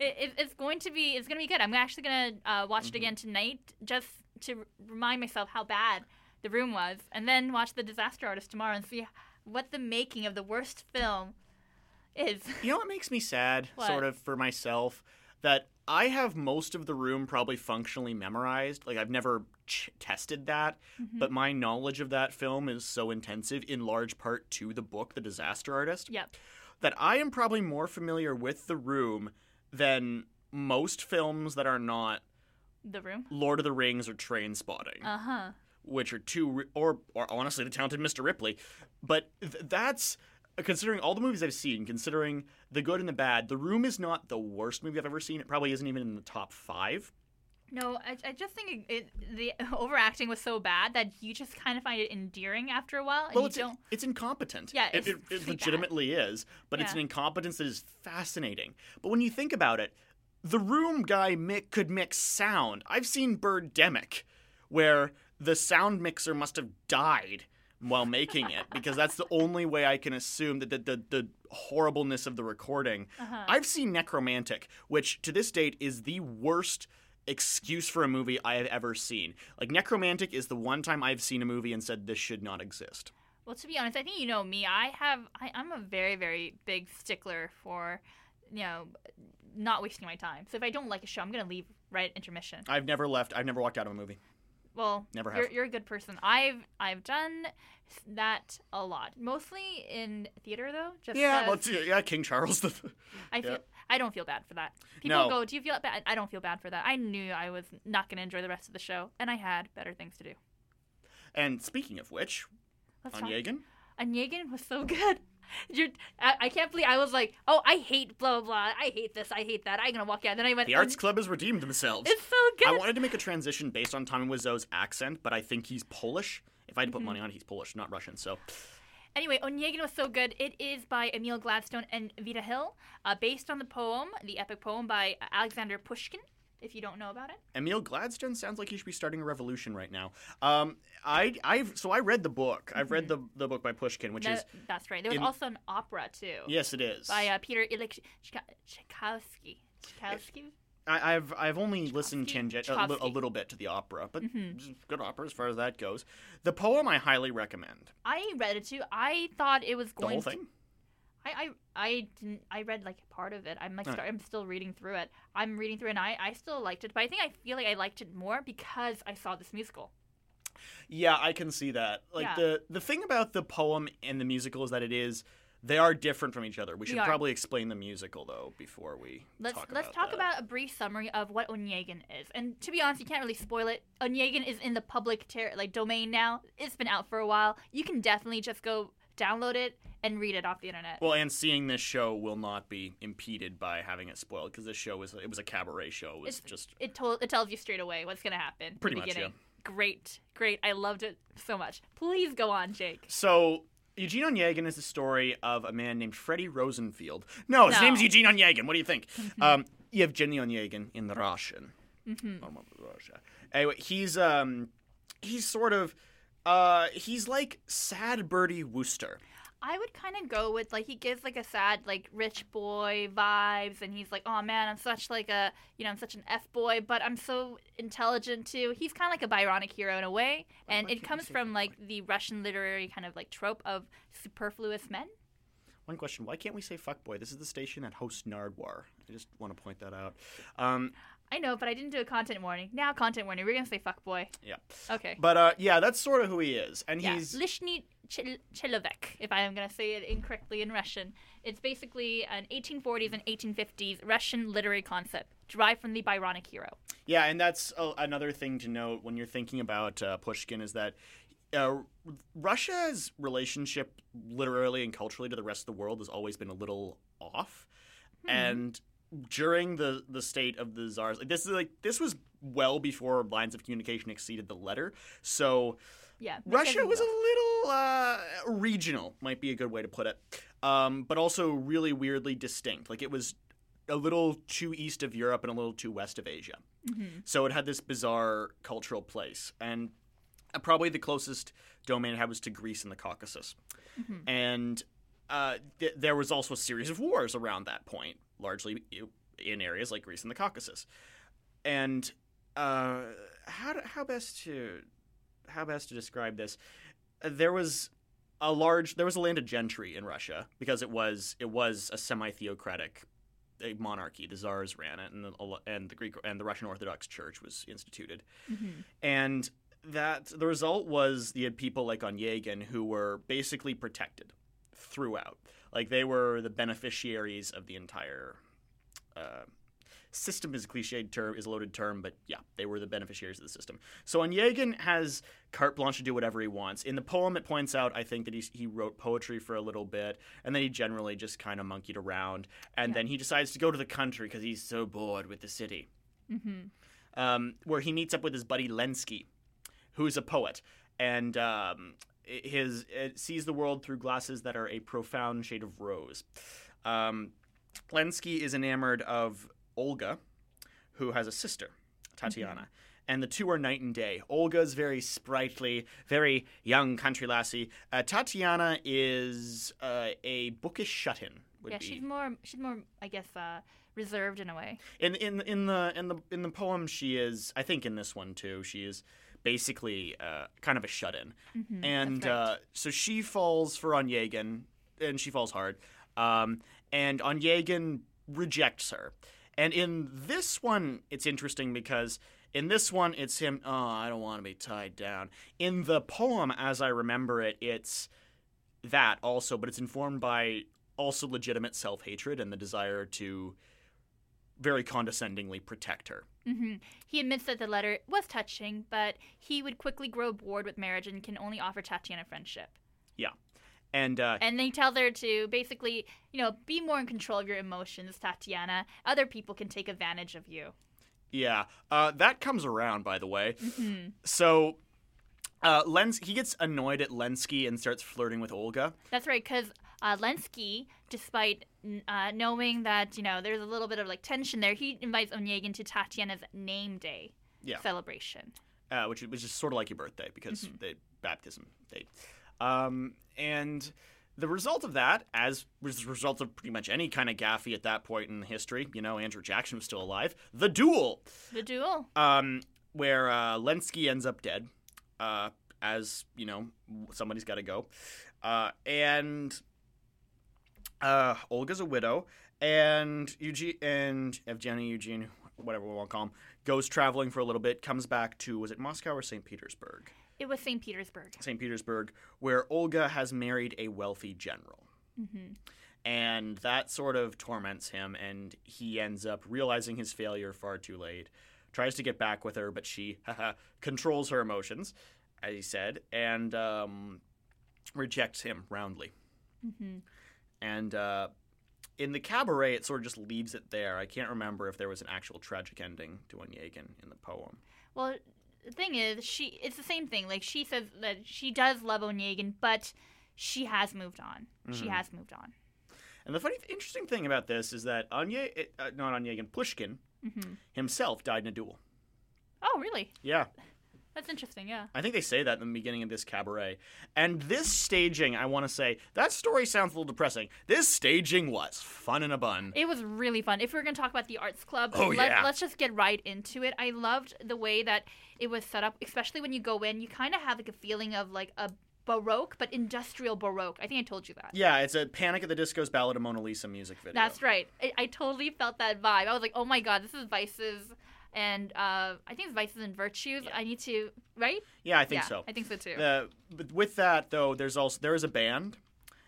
S2: It, it, it's going to be it's going to be good. I'm actually going to uh, watch it again tonight just to remind myself how bad the room was, and then watch the Disaster Artist tomorrow and see what the making of the worst film is.
S1: You know what makes me sad,
S2: What?
S1: sort of, for myself? That I have most of the room probably functionally memorized. Like, I've never ch- tested that,
S2: Mhm.
S1: but my knowledge of that film is so intensive, in large part to the book, The Disaster Artist,
S2: Yep.
S1: that I am probably more familiar with the room than most films that are not
S2: The room.
S1: Lord of the Rings or Trainspotting.
S2: Uh huh.
S1: which are two, or, or honestly, the talented Mr. Ripley. But th- that's considering all the movies I've seen, considering the good and the bad. The Room is not the worst movie I've ever seen. It probably isn't even in the top five.
S2: No, I, I just think it, it, the overacting was so bad that you just kind of find it endearing after a while.
S1: Well, it's it's incompetent.
S2: Yeah,
S1: it,
S2: it's
S1: it, it
S2: pretty bad.
S1: legitimately is. But it's an incompetence that is fascinating. But when you think about it, the Room guy mi- could mix sound. I've seen Birdemic, where the sound mixer must have died while making it because that's the only way I can assume that the, the, the horribleness of the recording.
S2: Uh-huh.
S1: I've seen Nekromantik, which to this date is the worst excuse for a movie I have ever seen. Like Nekromantik is the one time I've seen a movie and said this should not exist.
S2: Well, to be honest, I think you know me. I have. I, I'm a very, very big stickler for, you know, not wasting my time. So if I don't like a show, I'm gonna leave right at intermission.
S1: I've never left. I've never walked out of a movie.
S2: Well,
S1: Never
S2: You're,
S1: have.
S2: you're a good person. I've I've done that a lot, mostly in theater though. Just
S1: yeah, well, yeah, King Charles the.
S2: I feel
S1: yeah.
S2: I don't feel bad for that. People
S1: No.
S2: go, "Do you feel bad?" I don't feel bad for that. I knew I was not going to enjoy the rest of the show, and I had better things to do.
S1: And speaking of which,
S2: Let's
S1: on
S2: talk-
S1: Yegan,
S2: Onegin was so good. You're, I, I can't believe I was like, "Oh, I hate blah blah blah. I hate this. I hate that. I'm gonna walk out." Then I went,
S1: the Arts Club has redeemed themselves.
S2: It's so good.
S1: I wanted to make a transition based on Tommy Wiseau's accent, but I think he's Polish. If I had to put
S2: Mhm.
S1: money on it, he's Polish, not Russian. So,
S2: Anyway, Onegin was so good. It is by Amiel Gladstone and Veda Hille, uh, based on the poem, the epic poem by Alexander Pushkin. If you don't know about it,
S1: Amiel Gladstone sounds like he should be starting a revolution right now. Um, I, I've so I read the book. I've read the the book by Pushkin, which
S2: That-
S1: is
S2: that's right. There was
S1: in-
S2: also an opera too.
S1: Yes, it is.
S2: by uh, Peter Ilyich Tchaikovsky. Tchaikovsky.
S1: I, I've I've only listened tangent a, li- a little bit to the opera, but
S2: Mhm.
S1: good opera as far as that goes. The poem I highly recommend.
S2: I read it too. I thought it was going.
S1: The whole
S2: to-
S1: thing.
S2: I, I I didn't. I read like part of it. I'm like start, I'm still reading through it. I'm reading through it, and I I still liked it, but I think I feel like I liked it more because I saw this musical.
S1: Yeah, I can see that. Like
S2: Yeah.
S1: the the thing about the poem and the musical is that it is they are different from each other. We should
S2: are.
S1: probably explain the musical though before we
S2: Let's
S1: talk
S2: let's
S1: about
S2: talk
S1: that.
S2: about a brief summary of what Onegin is. And to be honest, you can't really spoil it. Onegin is in the public ter- like domain now. It's been out for a while. You can definitely just go download it and read it off the internet.
S1: Well, and seeing this show will not be impeded by having it spoiled because this show was it was a cabaret show. It was just
S2: it told it tells you straight away what's gonna happen.
S1: Pretty much,
S2: beginning. Great, great. I loved it so much. Please go on, Jake.
S1: so. Eugene Onegin is the story of a man named Freddie Rosenfield. No, his
S2: No.
S1: name's Eugene Onegin. What do you think? um, Yevgeny Onegin in the Russian.
S2: Mm-hmm.
S1: Oh, Russia. Anyway, he's um, he's sort of uh, he's like sad Bertie Wooster.
S2: I would kind of go with like he gives like a sad like rich boy vibes, and he's like, oh man, I'm such like a you know I'm such an f boy, but I'm so intelligent too. He's kind of like a Byronic hero in a way, and it comes from like the Russian literary kind of like trope of superfluous men.
S1: One question: Why can't we say fuck boy? This is the station that hosts Nardwuar. I just want to point that out. Um,
S2: I know, but I didn't do a content warning. Now content warning. We're gonna say fuck boy.
S1: yeah.
S2: Okay.
S1: But uh, yeah, that's sort of who he is, and
S2: yeah,
S1: he's
S2: Lishny Chil- Chilovek, if I am going to say it incorrectly in Russian. It's basically an 1840s and 1850s Russian literary concept derived from the Byronic hero.
S1: Yeah, and that's uh, another thing to note when you're thinking about uh, Pushkin is that uh, Russia's relationship, literally and culturally, to the rest of the world has always been a little off,
S2: Hmm.
S1: and during the the state of the czars, like this is like this was well before lines of communication exceeded the letter, so.
S2: Yeah,
S1: Russia was a little uh, regional, might be a good way to put it, um, but also really weirdly distinct. Like it was a little too east of Europe and a little too west of Asia.
S2: Mhm.
S1: So it had this bizarre cultural place. And uh, probably the closest domain it had was to Greece and the Caucasus.
S2: Mhm.
S1: And uh, th- there was also a series of wars around that point, largely in areas like Greece and the Caucasus. And uh, how how best to how best to describe this? There was a large there was a landed gentry in Russia because it was it was a semi theocratic monarchy. The czars ran it, and the and the Greek and the Russian Orthodox Church was instituted
S2: Mhm.
S1: and that the result was you had people like Onegin who were basically protected throughout. Like they were the beneficiaries of the entire uh, system. Is a cliched term, is a loaded term, but yeah, they were the beneficiaries of the system. So Onegin has carte blanche to do whatever he wants. In the poem, it points out I think that he he wrote poetry for a little bit, and then he generally just kind of monkeyed around, and then he decides to go to the country because he's so bored with the city
S2: Mm-hmm.
S1: um, where he meets up with his buddy Lenski, who's a poet, and um, his sees the world through glasses that are a profound shade of rose. Um, Lenski is enamored of Olga, who has a sister, Tatiana. And the two are night and day. Olga's very sprightly, very young country lassie. Uh, Tatiana is uh, a bookish shut-in. Would
S2: Yeah,
S1: be.
S2: she's more she's more I guess uh, reserved in a way.
S1: In in in the in the in the poem, she is. I think in this one too, she is basically uh, kind of a shut-in,
S2: Mhm,
S1: and
S2: right.
S1: uh, so she falls for Onegin, and she falls hard. Um, and Onegin rejects her. And in this one, it's interesting because in this one, it's him. Oh, I don't want to be tied down. In the poem, as I remember it, it's that also, but it's informed by also legitimate self-hatred and the desire to very condescendingly protect her.
S2: hmm He admits that the letter was touching, but he would quickly grow bored with marriage and can only offer Tatiana friendship.
S1: Yeah, and uh,
S2: And they tell her to basically, you know, be more in control of your emotions, Tatiana. Other people can take advantage of you.
S1: yeah, uh, that comes around, by the way.
S2: Mhm.
S1: So, uh, Lens he gets annoyed at Lensky and starts flirting with Olga.
S2: That's right, because uh, Lenski, despite uh, knowing that you know there's a little bit of like tension there, he invites Onegin to Tatiana's name day
S1: Yeah.
S2: celebration.
S1: uh, which which is sort of like your birthday because the baptism date. Um, and the result of that, as was the result of pretty much any kind of gaffy at that point in history, you know, Andrew Jackson was still alive. The duel,
S2: The duel.
S1: um, where uh, Lenski ends up dead, uh, as you know, somebody's got to go, uh, and uh, Olga's a widow, and Eugene and Evgeny Eugene, whatever we want to call him, goes traveling for a little bit, comes back to was it Moscow or St. Petersburg?
S2: It was St. Petersburg.
S1: St. Petersburg, where Olga has married a wealthy general.
S2: hmm
S1: And that sort of torments him, and he ends up realizing his failure far too late. Tries to get back with her, but she controls her emotions, as he said, and um, rejects him roundly.
S2: hmm
S1: And uh, in the cabaret, it sort of just leaves it there. I can't remember if there was an actual tragic ending to Onegin in the poem.
S2: Well, the thing is, she it's the same thing. Like she says that she does love Onegin, but she has moved on. She
S1: Mhm.
S2: has moved on.
S1: And the funny, interesting thing about this is that Onye, uh, not Onegin, Pushkin
S2: hmm
S1: himself died in a duel.
S2: Oh, really?
S1: Yeah,
S2: That's interesting. Yeah.
S1: I think they say that in the beginning of this cabaret. And this staging, I want to say, that story sounds a little depressing. This staging was fun in a bun.
S2: It was really fun. If we're going to talk about the arts club,
S1: Oh,
S2: let,
S1: yeah.
S2: let's just get right into it. I loved the way that it was set up, especially when you go in, you kind of have like a feeling of like a baroque, but industrial baroque. I think I told you that.
S1: Yeah, it's a Panic at the Disco's Ballad of Mona Lisa music video.
S2: That's right. I, I totally felt that vibe. I was like, oh my god, this is Vices and uh, I think Vices and Virtues. I need to, right?
S1: Yeah, I think so.
S2: I think so too.
S1: Uh, but with that though, there's also there is a band,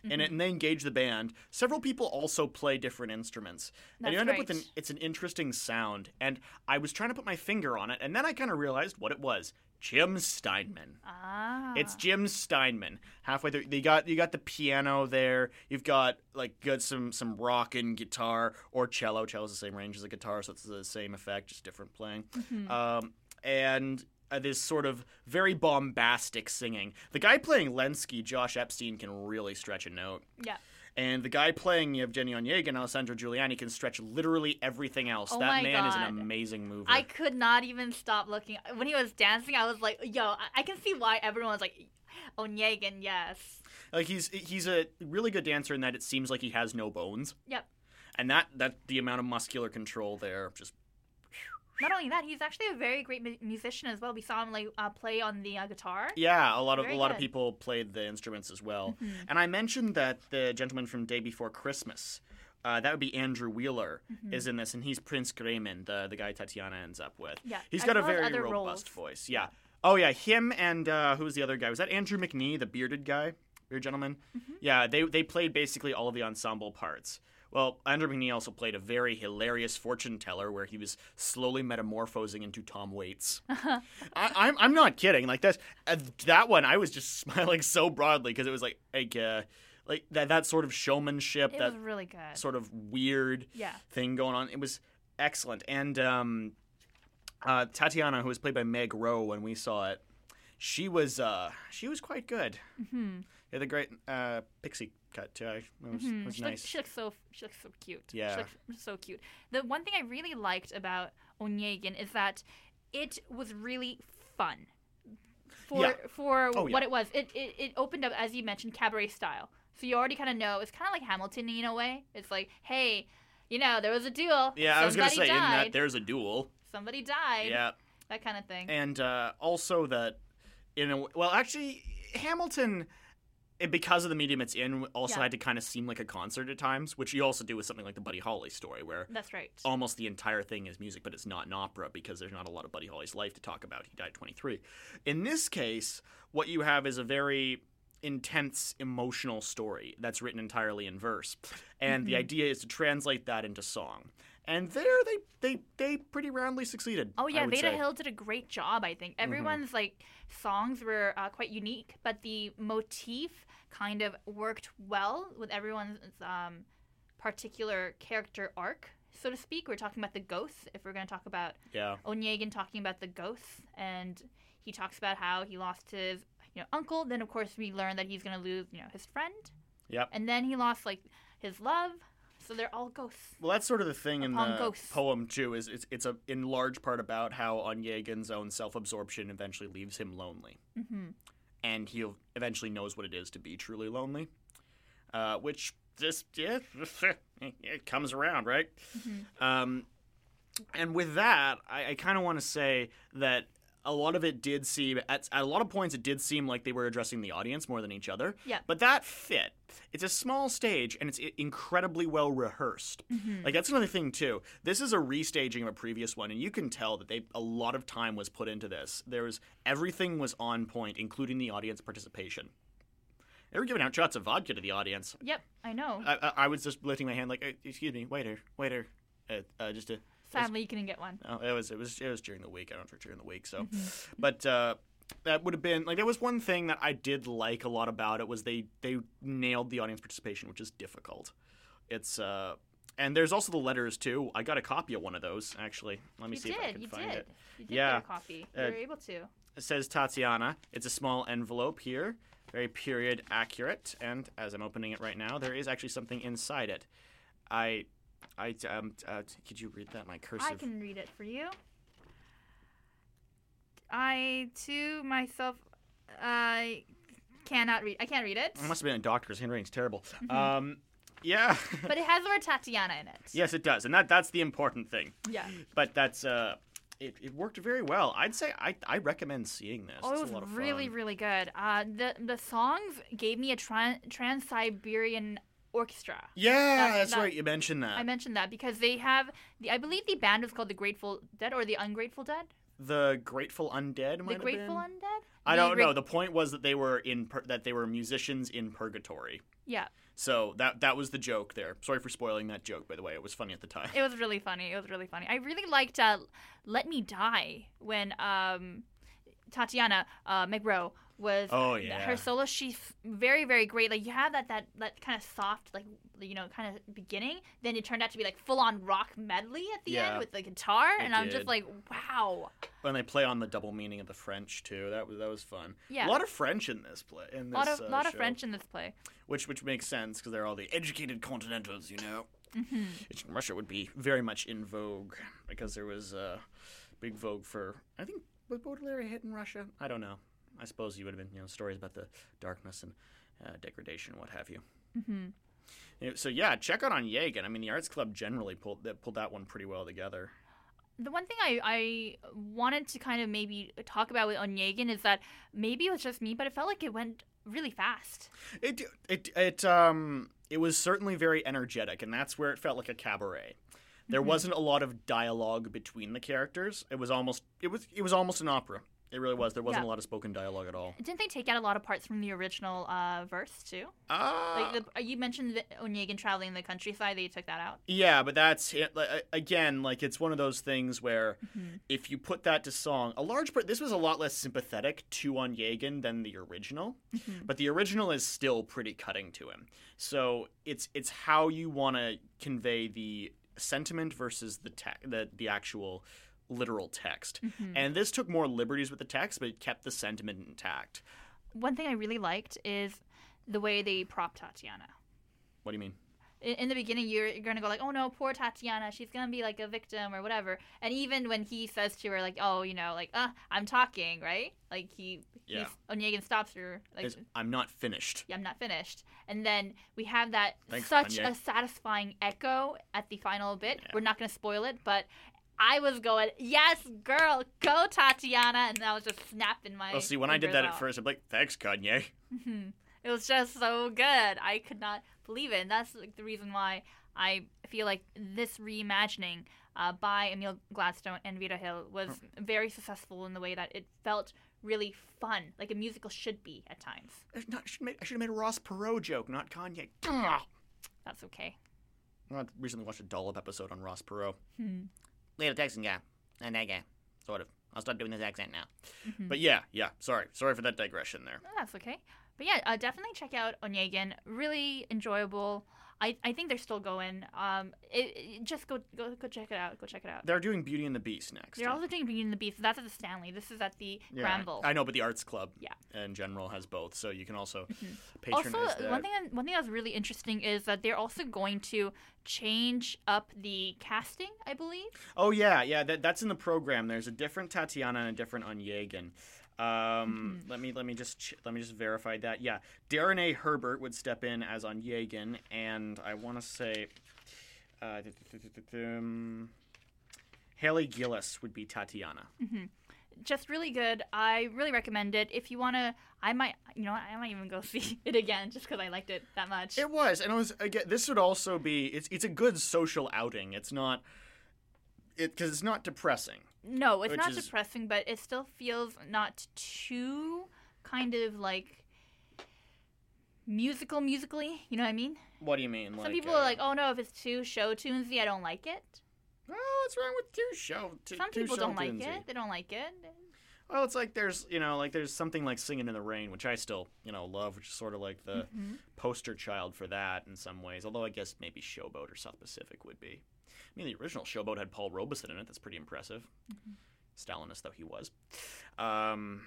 S1: and,
S2: Mhm.
S1: it, and they engage the band. Several people also play different instruments, and you
S2: That's
S1: end up with an it's an interesting sound. And I was trying to put my finger on it, and then I kind of realized what it was: Jim Steinman.
S2: Ah.
S1: It's Jim Steinman. Halfway through, they got you got the piano there. You've got like good some some rock and guitar or cello. Cello's the same range as a guitar, so it's the same effect, just different playing.
S2: Mhm.
S1: Um, and uh, this sort of very bombastic singing. The guy playing Lenski, Josh Epstein, can really stretch a note.
S2: Yeah.
S1: And the guy playing Evgeny Onegin, Alessandro Juliani, can stretch literally everything else.
S2: Oh
S1: that man is an amazing mover.
S2: I could not even stop looking. When he was dancing, I was like, yo, I, can see why everyone was like, Onegin, yes.
S1: Like he's he's a really good dancer in that it seems like he has no bones.
S2: Yep.
S1: and that that the amount of muscular control there just
S2: Not only that, he's actually a very great mu- musician as well. We saw him like uh, play on the uh, guitar.
S1: Yeah, a lot of
S2: Very
S1: a lot of people played the instruments as well.
S2: Mhm.
S1: And I mentioned that the gentleman from Day Before Christmas, uh, that would be Andrew Wheeler,
S2: Mhm.
S1: is in this, and he's Prince Grayman, the the guy Tatiana ends up with.
S2: Yeah,
S1: he's got a very robust
S2: roles.
S1: voice. Yeah. Oh yeah, him and uh, who was the other guy? Was that Andrew McNee, the bearded guy, bearded gentleman?
S2: Mm-hmm.
S1: Yeah, they they played basically all of the ensemble parts. Well, Andrew McNee also played a very hilarious fortune teller where he was slowly metamorphosing into Tom Waits. I, I'm I'm not kidding. Like that uh, that one, I was just smiling so broadly because it was like like uh, like that that sort of showmanship,
S2: It
S1: that
S2: really good.
S1: sort of weird
S2: Yeah.
S1: thing going on. It was excellent. And um, uh, Tatiana, who was played by Meg Roe when we saw it, she was uh, she was quite good.
S2: Mhm.
S1: Yeah, the great uh, pixie cut too. I- It was,
S2: Mhm.
S1: was
S2: she,
S1: nice.
S2: looks, she looks so she looks so cute.
S1: Yeah.
S2: she looks so cute. The one thing I really liked about Onegin is that it was really fun. For
S1: Yeah.
S2: for
S1: Oh, yeah.
S2: what it was, it, it it opened up as you mentioned cabaret style. So you already kind of know it's kind of like Hamilton in a way. It's like, hey, you know, there was a duel.
S1: yeah, I was gonna say
S2: Somebody
S1: in that there's a duel.
S2: Somebody died.
S1: Yeah.
S2: That kind of thing.
S1: and uh, also that in a well actually hamilton it, because of the medium it's in also
S2: Yeah.
S1: had to kind of seem like a concert at times which you also do with something like the buddy holly story where
S2: That's right.
S1: almost the entire thing is music but it's not an opera because there's not a lot of buddy holly's life to talk about he died 23 in this case what you have is a very intense emotional story that's written entirely in verse and the
S2: Mhm.
S1: idea is to translate that into song and there they they they pretty roundly succeeded
S2: Oh yeah, Veda
S1: say. Mm-hmm.
S2: Hill did a great job. I think everyone's like songs were uh, quite unique, but the motif kind of worked well with everyone's um, particular character arc, so to speak. We're talking about the ghosts. If we're going to talk about
S1: Yeah.
S2: Onegin talking about the ghosts, and he talks about how he lost his you know uncle. Then of course we learn that he's going to lose you know his friend,
S1: Yep.
S2: and then he lost like his love. So they're all ghosts.
S1: Well, that's sort of the thing in the
S2: ghosts.
S1: poem too. Is it's, it's a in large part about how Onegin's own self-absorption eventually leaves him lonely,
S2: hmm
S1: and he eventually knows what it is to be truly lonely, uh, which just yeah, it comes around, right?
S2: Mhm.
S1: Um, and with that, I, I kind of want to say that a lot of it did seem at, at a lot of points it did seem like they were addressing the audience more than each other.
S2: Yeah.
S1: But that fit. It's a small stage and it's incredibly well rehearsed.
S2: Mhm.
S1: Like that's another thing too. This is a restaging of a previous one, and you can tell that they a lot of time was put into this. There was everything was on point, including the audience participation. They were giving out shots of vodka to the audience.
S2: Yep, I know.
S1: I, I, I was just lifting my hand like, "Uh, "Excuse me, waiter, waiter," uh, uh, just to.
S2: Sadly, you couldn't get one.
S1: Oh, it was it was it was during the week. I don't know if it was during the week. So,
S2: Mhm.
S1: but uh, that would have been like there was one thing that I did like a lot about it was they they nailed the audience participation, which is difficult. It's uh, and there's also the letters too. I got a copy of one of those actually. Let me
S2: you
S1: see
S2: did.
S1: if I can
S2: you
S1: find
S2: did.
S1: it.
S2: You did
S1: yeah,
S2: get a copy. You
S1: Uh,
S2: were able to.
S1: it says Tatiana. It's a small envelope here, very period accurate. And as I'm opening it right now, there is actually something inside it. I, I, um, uh, could you read that? My cursive.
S2: I can read it for you. I too myself, I cannot read. I can't read it.
S1: It must have been a doctor's handwriting's terrible.
S2: Mhm.
S1: Um, yeah.
S2: but it has the word Tatiana in it.
S1: yes, it does, and that that's the important thing.
S2: Yeah.
S1: But that's uh, it, it worked very well. I'd say I I recommend seeing this.
S2: Oh,
S1: it's
S2: it was
S1: a lot of
S2: really,
S1: fun.
S2: really good. Uh, the the songs gave me a tran- Trans Siberian orchestra.
S1: Yeah, that's right, you mentioned that.
S2: I mentioned that because they have the. I believe the band was called the Grateful Dead or the Ungrateful Dead.
S1: The Grateful Undead. might
S2: the Grateful? Undead.
S1: I
S2: The
S1: don't
S2: Gra-
S1: know. The point was that they were in pur- that they were musicians in purgatory.
S2: Yeah.
S1: So that that was the joke there. Sorry for spoiling that joke, by the way. It was funny at the time.
S2: It was really funny. It was really funny. I really liked uh, "Let Me Die" when um, Tatiana uh, Meg Roe was
S1: Oh, yeah.
S2: her solo. She's very very great. Like you have that that that kind of soft like you know kind of beginning. Then it turned out to be like full on rock medley at the
S1: Yeah.
S2: end with the guitar,
S1: It
S2: and I'm just like wow.
S1: When they play on the double meaning of the French too, that was that was fun.
S2: Yeah.
S1: a lot of French in this play. In
S2: A lot of
S1: uh,
S2: lot of. French in this play.
S1: which which makes sense because they're all the educated continentals, you know.
S2: Mhm.
S1: Which in Russia would be very much in vogue because there was uh, big vogue for I think was Baudelaire hit in Russia? I don't know. I suppose you would have been you know stories about the darkness and uh, degradation, what have you.
S2: hmm
S1: So yeah, check out Onegin. I mean, the Arts Club generally pulled that pulled that one pretty well together.
S2: The one thing I, I wanted to kind of maybe talk about with Onegin is that maybe it was just me, but it felt like it went really fast.
S1: It it it um it was certainly very energetic, and that's where it felt like a cabaret. There
S2: Mhm.
S1: wasn't a lot of dialogue between the characters. It was almost it was it was almost an opera. It really was. There wasn't
S2: Yeah.
S1: a lot of spoken dialogue at all.
S2: Didn't they take out a lot of parts from the original uh, verse too?
S1: Ah.
S2: like the, you mentioned the Onegin traveling the countryside. They took that out.
S1: Yeah, but that's it. Like, a- again, like it's one of those things where
S2: Mhm.
S1: if you put that to song, a large part. This was a lot less sympathetic to Onegin than the original,
S2: Mhm.
S1: but the original is still pretty cutting to him. So it's it's how you want to convey the sentiment versus the te- the the actual literal text.
S2: Mhm.
S1: And this took more liberties with the text, but it kept the sentiment intact.
S2: One thing I really liked is the way they prop Tatiana.
S1: What do you mean?
S2: in, the beginning you're, you're gonna go like oh no poor tatiana she's gonna be like a victim or whatever and even when he says to her like oh you know like uh i'm talking right like he
S1: Yeah.
S2: onegin stops her like
S1: I'm not finished.
S2: yeah, i'm not finished and then we have that
S1: Thanks,
S2: such a satisfying echo at the final bit we're not gonna spoil it but I was going, yes, girl, go Tatiana, and I was just snapping my.
S1: Well, see, when I did that at first, I'm like, thanks, Kanye.
S2: Mhm. It was just so good. I could not believe it. And that's like, the reason why I feel like this reimagining uh, by Amiel Gladstone and Veda Hille was very successful in the way that it felt really fun, like a musical should be at times.
S1: I should, not, I should, make, I should have made a Ross Perot joke, not Kanye.
S2: That's okay.
S1: I recently watched a Dollop episode on Ross Perot.
S2: Hmm.
S1: Little Texan guy. And that guy. Sort of. I'll start doing this accent now.
S2: Mhm.
S1: But yeah, yeah. Sorry. Sorry for that digression there.
S2: Oh, That's okay. But yeah, uh, definitely check out Onegin. Really enjoyable. I, I think they're still going. Um, it, it- just go, go go check it out. Go check it out.
S1: They're doing Beauty and the Beast next.
S2: They're also doing Beauty and the Beast. That's at the Stanley. This is at the
S1: Yeah,
S2: Granville.
S1: I know, but the Arts Club
S2: Yeah.
S1: in general has both, so you can also
S2: Also,
S1: patronize that.
S2: one thing one thing that's really interesting is that they're also going to change up the casting. I believe.
S1: Oh yeah, yeah. That, that's in the program. There's a different Tatiana and a different Onegin. Um,
S2: Mm-hmm.
S1: Let me let me just ch- let me just verify that. Yeah, Daren A. Herbert would step in as on Onegin, and I want to say, uh, um, Hailey Gillis would be Tatiana.
S2: hmm Just really good. I really recommend it. If you wanna, I might, you know, I might even go see it again just because I liked it that much.
S1: It was, and it was again. This would also be. It's it's a good social outing. It's not. It because it's not depressing.
S2: No, it's not
S1: is-
S2: depressing, but it still feels not too kind of like musical musically. You know what I mean?
S1: What do you mean?
S2: Some
S1: like,
S2: people
S1: uh,
S2: are like, "Oh no, if it's too show tunesy, I don't like it."
S1: Oh, what's wrong with too show? Two,
S2: Some people don't like it. They don't like it.
S1: Well, it's like there's you know like there's something like Singing in the Rain, which I still you know love, which is sort of like the
S2: Mhm.
S1: poster child for that in some ways. Although I guess maybe Showboat or South Pacific would be. Mean, the original Showboat had Paul Robeson in it. That's pretty impressive.
S2: Mm-hmm.
S1: Stalinist though he was. Um,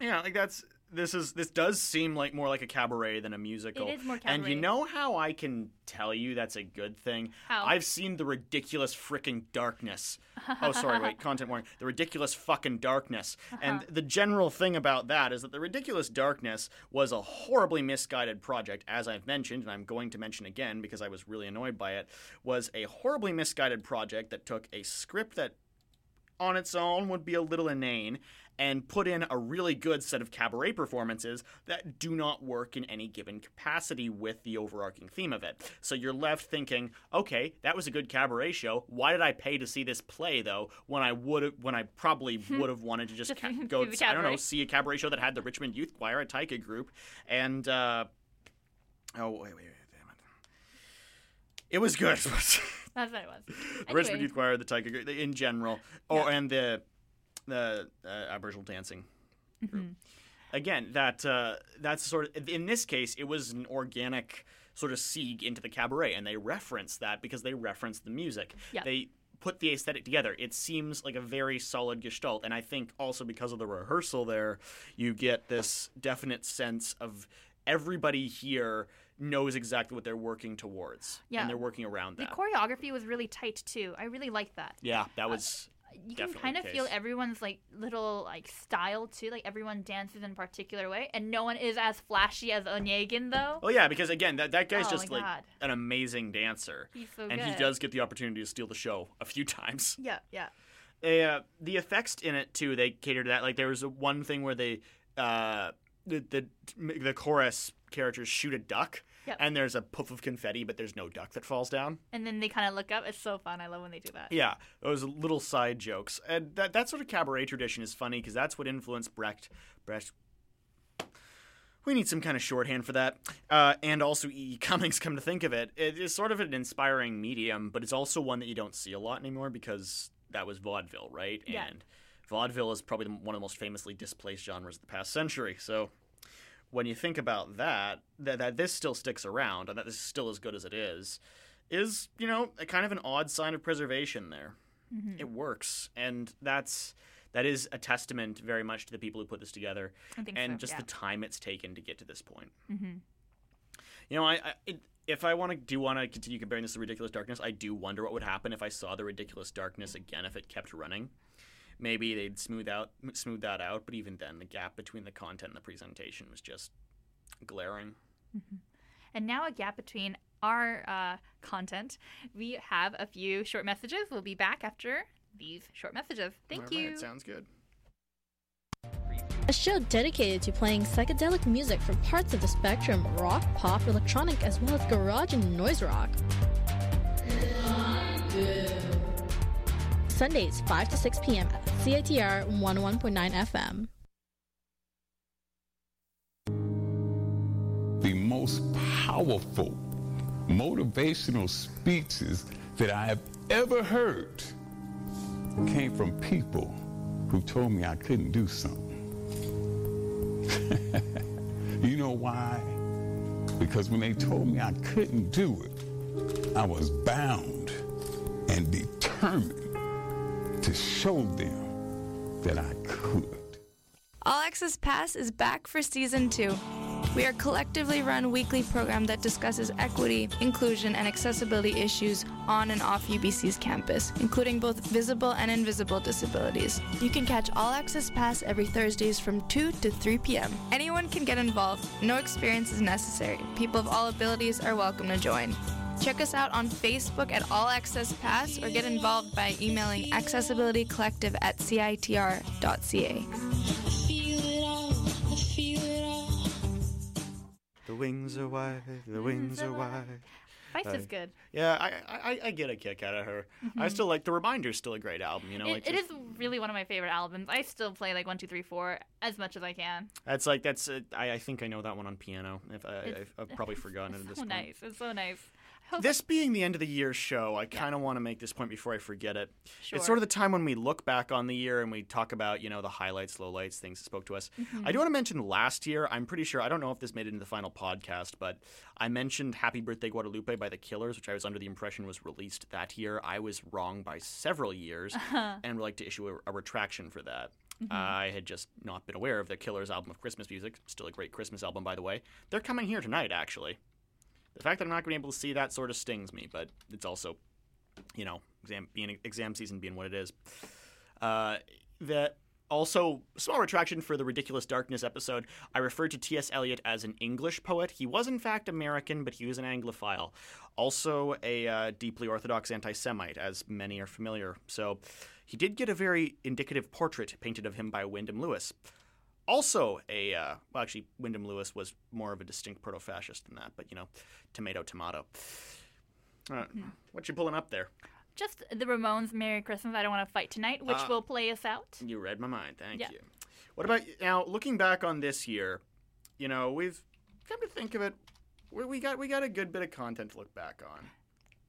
S1: yeah, like that's this is this does seem like more like a cabaret than a musical.
S2: is more cabaret.
S1: And you know how I can tell you that's a good thing?
S2: How?
S1: I've seen the ridiculous freaking darkness. oh, sorry, wait, content warning. The ridiculous fucking darkness. And
S2: Uh-huh.
S1: the general thing about that is that the ridiculous darkness was a horribly misguided project, as I've mentioned, and I'm going to mention again because I was really annoyed by it, was a horribly misguided project that took a script that on its own would be a little inane and put in a really good set of cabaret performances that do not work in any given capacity with the overarching theme of it. So you're left thinking, okay, that was a good cabaret show. Why did I pay to see this play though when I would when I probably would have wanted to just ca- go I don't know, see a cabaret show that had the Richmond Youth Choir, a Taiko group, and uh oh wait, wait, wait, damn it. It was good.
S2: That's what it was. Anyway.
S1: Richmond Youth Choir, the Taiko group in general, oh, and the the uh, Aboriginal dancing.
S2: Mhm.
S1: Again, that uh, that's sort of in this case, it was an organic sort of sieg into the cabaret, and they reference that because they reference the music.
S2: Yeah.
S1: They put the aesthetic together. It seems like a very solid gestalt, and I think also because of the rehearsal there, you get this definite sense of everybody here knows exactly what they're working towards,
S2: Yeah.
S1: and they're working around
S2: The choreography was really tight too. I really liked that.
S1: Yeah, that was
S2: you can kind of
S1: the
S2: feel everyone's like little like style too. Like everyone dances in a particular way, and no one is as flashy as Onegin though.
S1: Well, yeah, because again, that, that guy's
S2: Oh
S1: just like
S2: God.
S1: an amazing dancer,
S2: He's so
S1: and he does get the opportunity to steal the show a few times.
S2: Yeah, yeah.
S1: Uh, the effects in it too, they cater to that. Like there was one thing where they, uh, the the the chorus characters shoot a duck,
S2: Yep.
S1: and there's a puff of confetti, but there's no duck that falls down.
S2: And then they kind of look up. It's so fun. I love when they do that.
S1: Yeah, those little side jokes, and that that sort of cabaret tradition is funny because that's what influenced Brecht. Brecht. We need some kind of shorthand for that, uh, and also E. E. Cummings. Come to think of it, it is sort of an inspiring medium, but it's also one that you don't see a lot anymore because that was vaudeville, right?
S2: Yeah.
S1: And vaudeville is probably one of the most famously displaced genres of the past century. So when you think about that, that, that this still sticks around and that this is still as good as it is, is, you know, a kind of an odd sign of preservation there.
S2: Mhm.
S1: It works. And that's that is a testament very much to the people who put this together and
S2: so,
S1: just
S2: yeah.
S1: the time it's taken to get to this point.
S2: Mm-hmm.
S1: You know, I, I it, if I want to do want to continue comparing this to Ridiculous Darkness, I do wonder what would happen if I saw the Ridiculous Darkness again if it kept running. Maybe they'd smooth out smooth that out, but even then, the gap between the content and the presentation was just glaring.
S2: And now a gap between our uh, content. We have a few short messages. We'll be back after these short messages. Thank
S1: All
S2: you.
S1: right, sounds good.
S25: A show dedicated to playing psychedelic music from parts of the spectrum rock, pop, electronic, as well as garage and noise rock. Sundays, 5 to 6 p.m. at CITR 101.9 FM.
S14: the most powerful motivational speeches that I have ever heard came from people who told me I couldn't do something. you know why? Because when they told me I couldn't do it, I was bound and determined to show them that I could.
S26: All Access Pass is back for season two. We are collectively run weekly program that discusses equity, inclusion, and accessibility issues on and off UBC's campus, including both visible and invisible disabilities. You can catch All Access Pass every Thursdays from 2 to 3 p.m. Anyone can get involved, no experience is necessary. People of all abilities are welcome to join. Check us out on Facebook at All Access Pass or get involved by emailing accessibilitycollective at citr.ca.
S1: The wings are wide, the wings are wide.
S2: Feist is
S1: Uh,
S2: good.
S1: Yeah, I, I I get a kick out of her. I
S2: Mhm.
S1: still like the Reminder's still a great album. You know,
S2: It-
S1: like
S2: it
S1: just-
S2: is really one of my favorite albums. I still play like one, two, three, four as much as I can.
S1: That's like that's. Uh, I I think I know that one on piano. If I,
S2: It's-
S1: I've, I've probably forgotten it at
S2: It's
S1: this
S2: so
S1: point.
S2: nice. It's so nice.
S1: This being the end of the year show, I kind of want to make this point before I forget it.
S2: Sure.
S1: It's sort of the time when we look back on the year and we talk about, you know, the highlights, lowlights, things that spoke to us.
S2: Mhm.
S1: I do want to mention last year, I'm pretty sure, I don't know if this made it into the final podcast, but I mentioned Happy Birthday Guadalupe by The Killers, which I was under the impression was released that year. I was wrong by several years
S2: Uh-huh.
S1: and would like to issue a, a retraction for that.
S2: Mhm.
S1: I had just not been aware of The Killers album of Christmas music. Still a great Christmas album, by the way. They're coming here tonight, actually. The fact that I'm not going to be able to see that sort of stings me, but it's also, you know, exam being exam season being what it is. Uh, that also small retraction for the ridiculous darkness episode. I referred to T.S. Eliot as an English poet. He was in fact American, but he was an Anglophile. Also a uh, deeply orthodox anti-Semite, as many are familiar. So he did get a very indicative portrait painted of him by Wyndham Lewis. Also, a uh, well, actually, Wyndham Lewis was more of a distinct proto-fascist than that, but you know, tomato, tomato. Uh, What you pulling up there?
S2: Just the Ramones' "Merry Christmas." I don't want to fight tonight, which
S1: Ah.
S2: will play us out.
S1: You read my mind. Thank
S2: Yeah.
S1: you. What about now? Looking back on this year, you know, we've come to think of it, we, we got we got a good bit of content to look back on.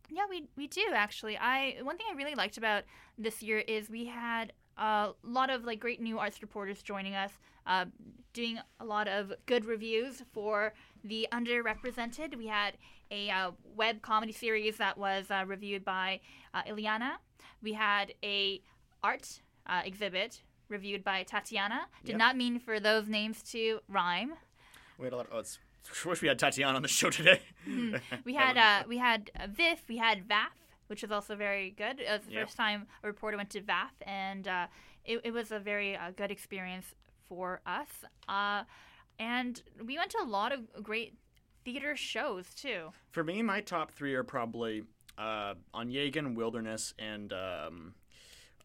S2: Yeah, we we do actually. I one thing I really liked about this year is we had a lot of like great new arts reporters joining us, uh, doing a lot of good reviews for the underrepresented. We had a uh, web comedy series that was uh, reviewed by uh, Ileana. We had a art uh, exhibit reviewed by Tatiana. Did
S1: Yep.
S2: not mean for those names to rhyme.
S1: We had a lot. Oh, it's, I wish we had Tatiana on the show today.
S2: Mhm. we had uh, we had uh, VIF, we had VAF, which is also very good. It was the
S1: Yep.
S2: first time a reporter went to VAF, and uh, it, it was a very uh, good experience for us. Uh, and we went to a lot of great theater shows too.
S1: For me, my top three are probably uh, Onegin, Wilderness, and um,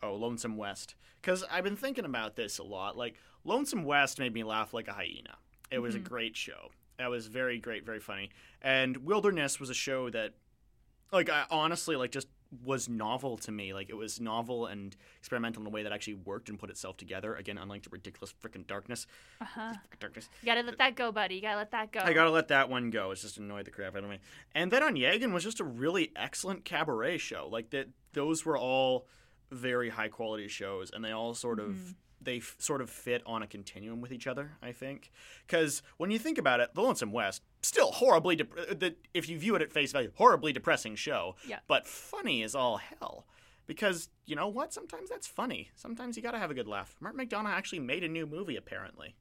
S1: oh, Lonesome West. Because I've been thinking about this a lot. Like Lonesome West made me laugh like a hyena. It was
S2: Mhm.
S1: a great show. That was very great, very funny. And Wilderness was a show that, like, I honestly like just was novel to me. Like it was novel and experimental in a way that actually worked and put itself together. Again, unlike the ridiculous freaking darkness.
S2: Uh huh.
S1: Darkness.
S2: You gotta let that go, buddy. You gotta let that go.
S1: I gotta let that one go. It's just annoyed the crap out of me. And then Onegin was just a really excellent cabaret show. Like that, those were all very high quality shows, and they all sort of
S2: Mhm.
S1: They f- sort of fit on a continuum with each other. I think because when you think about it, The Lonesome West still horribly dep- uh, the, if you view it at face value, horribly depressing show.
S2: Yeah.
S1: But funny as all hell. Because you know what? Sometimes that's funny. Sometimes you gotta have a good laugh. Martin McDonagh actually made a new movie apparently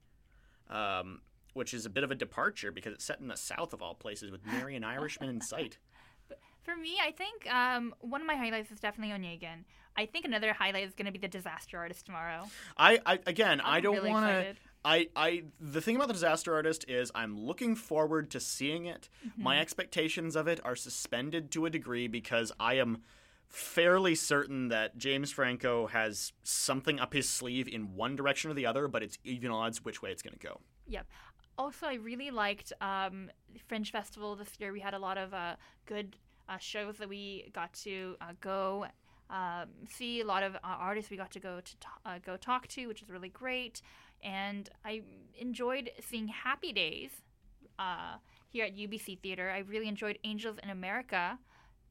S1: um, which is a bit of a departure because it's set in the South of all places with nary an Irishman in sight.
S2: For me, I think um, one of my highlights is definitely Onegin. I think another highlight is going to be the disaster artist tomorrow.
S1: I, I again, I
S2: I'm
S1: don't
S2: really
S1: want to. I, I, the thing about the disaster artist is I'm looking forward to seeing it. My
S2: Mhm.
S1: expectations of it are suspended to a degree because I am fairly certain that James Franco has something up his sleeve in one direction or the other, but it's even odds which way it's going to go.
S2: Yep. Also, I really liked um, Fringe Festival this year. We had a lot of uh, good uh, shows that we got to uh, go um, see. A lot of uh, artists we got to go to t- uh, go talk to, which is really great. And I enjoyed seeing Happy Days uh, here at UBC Theater. I really enjoyed Angels in America.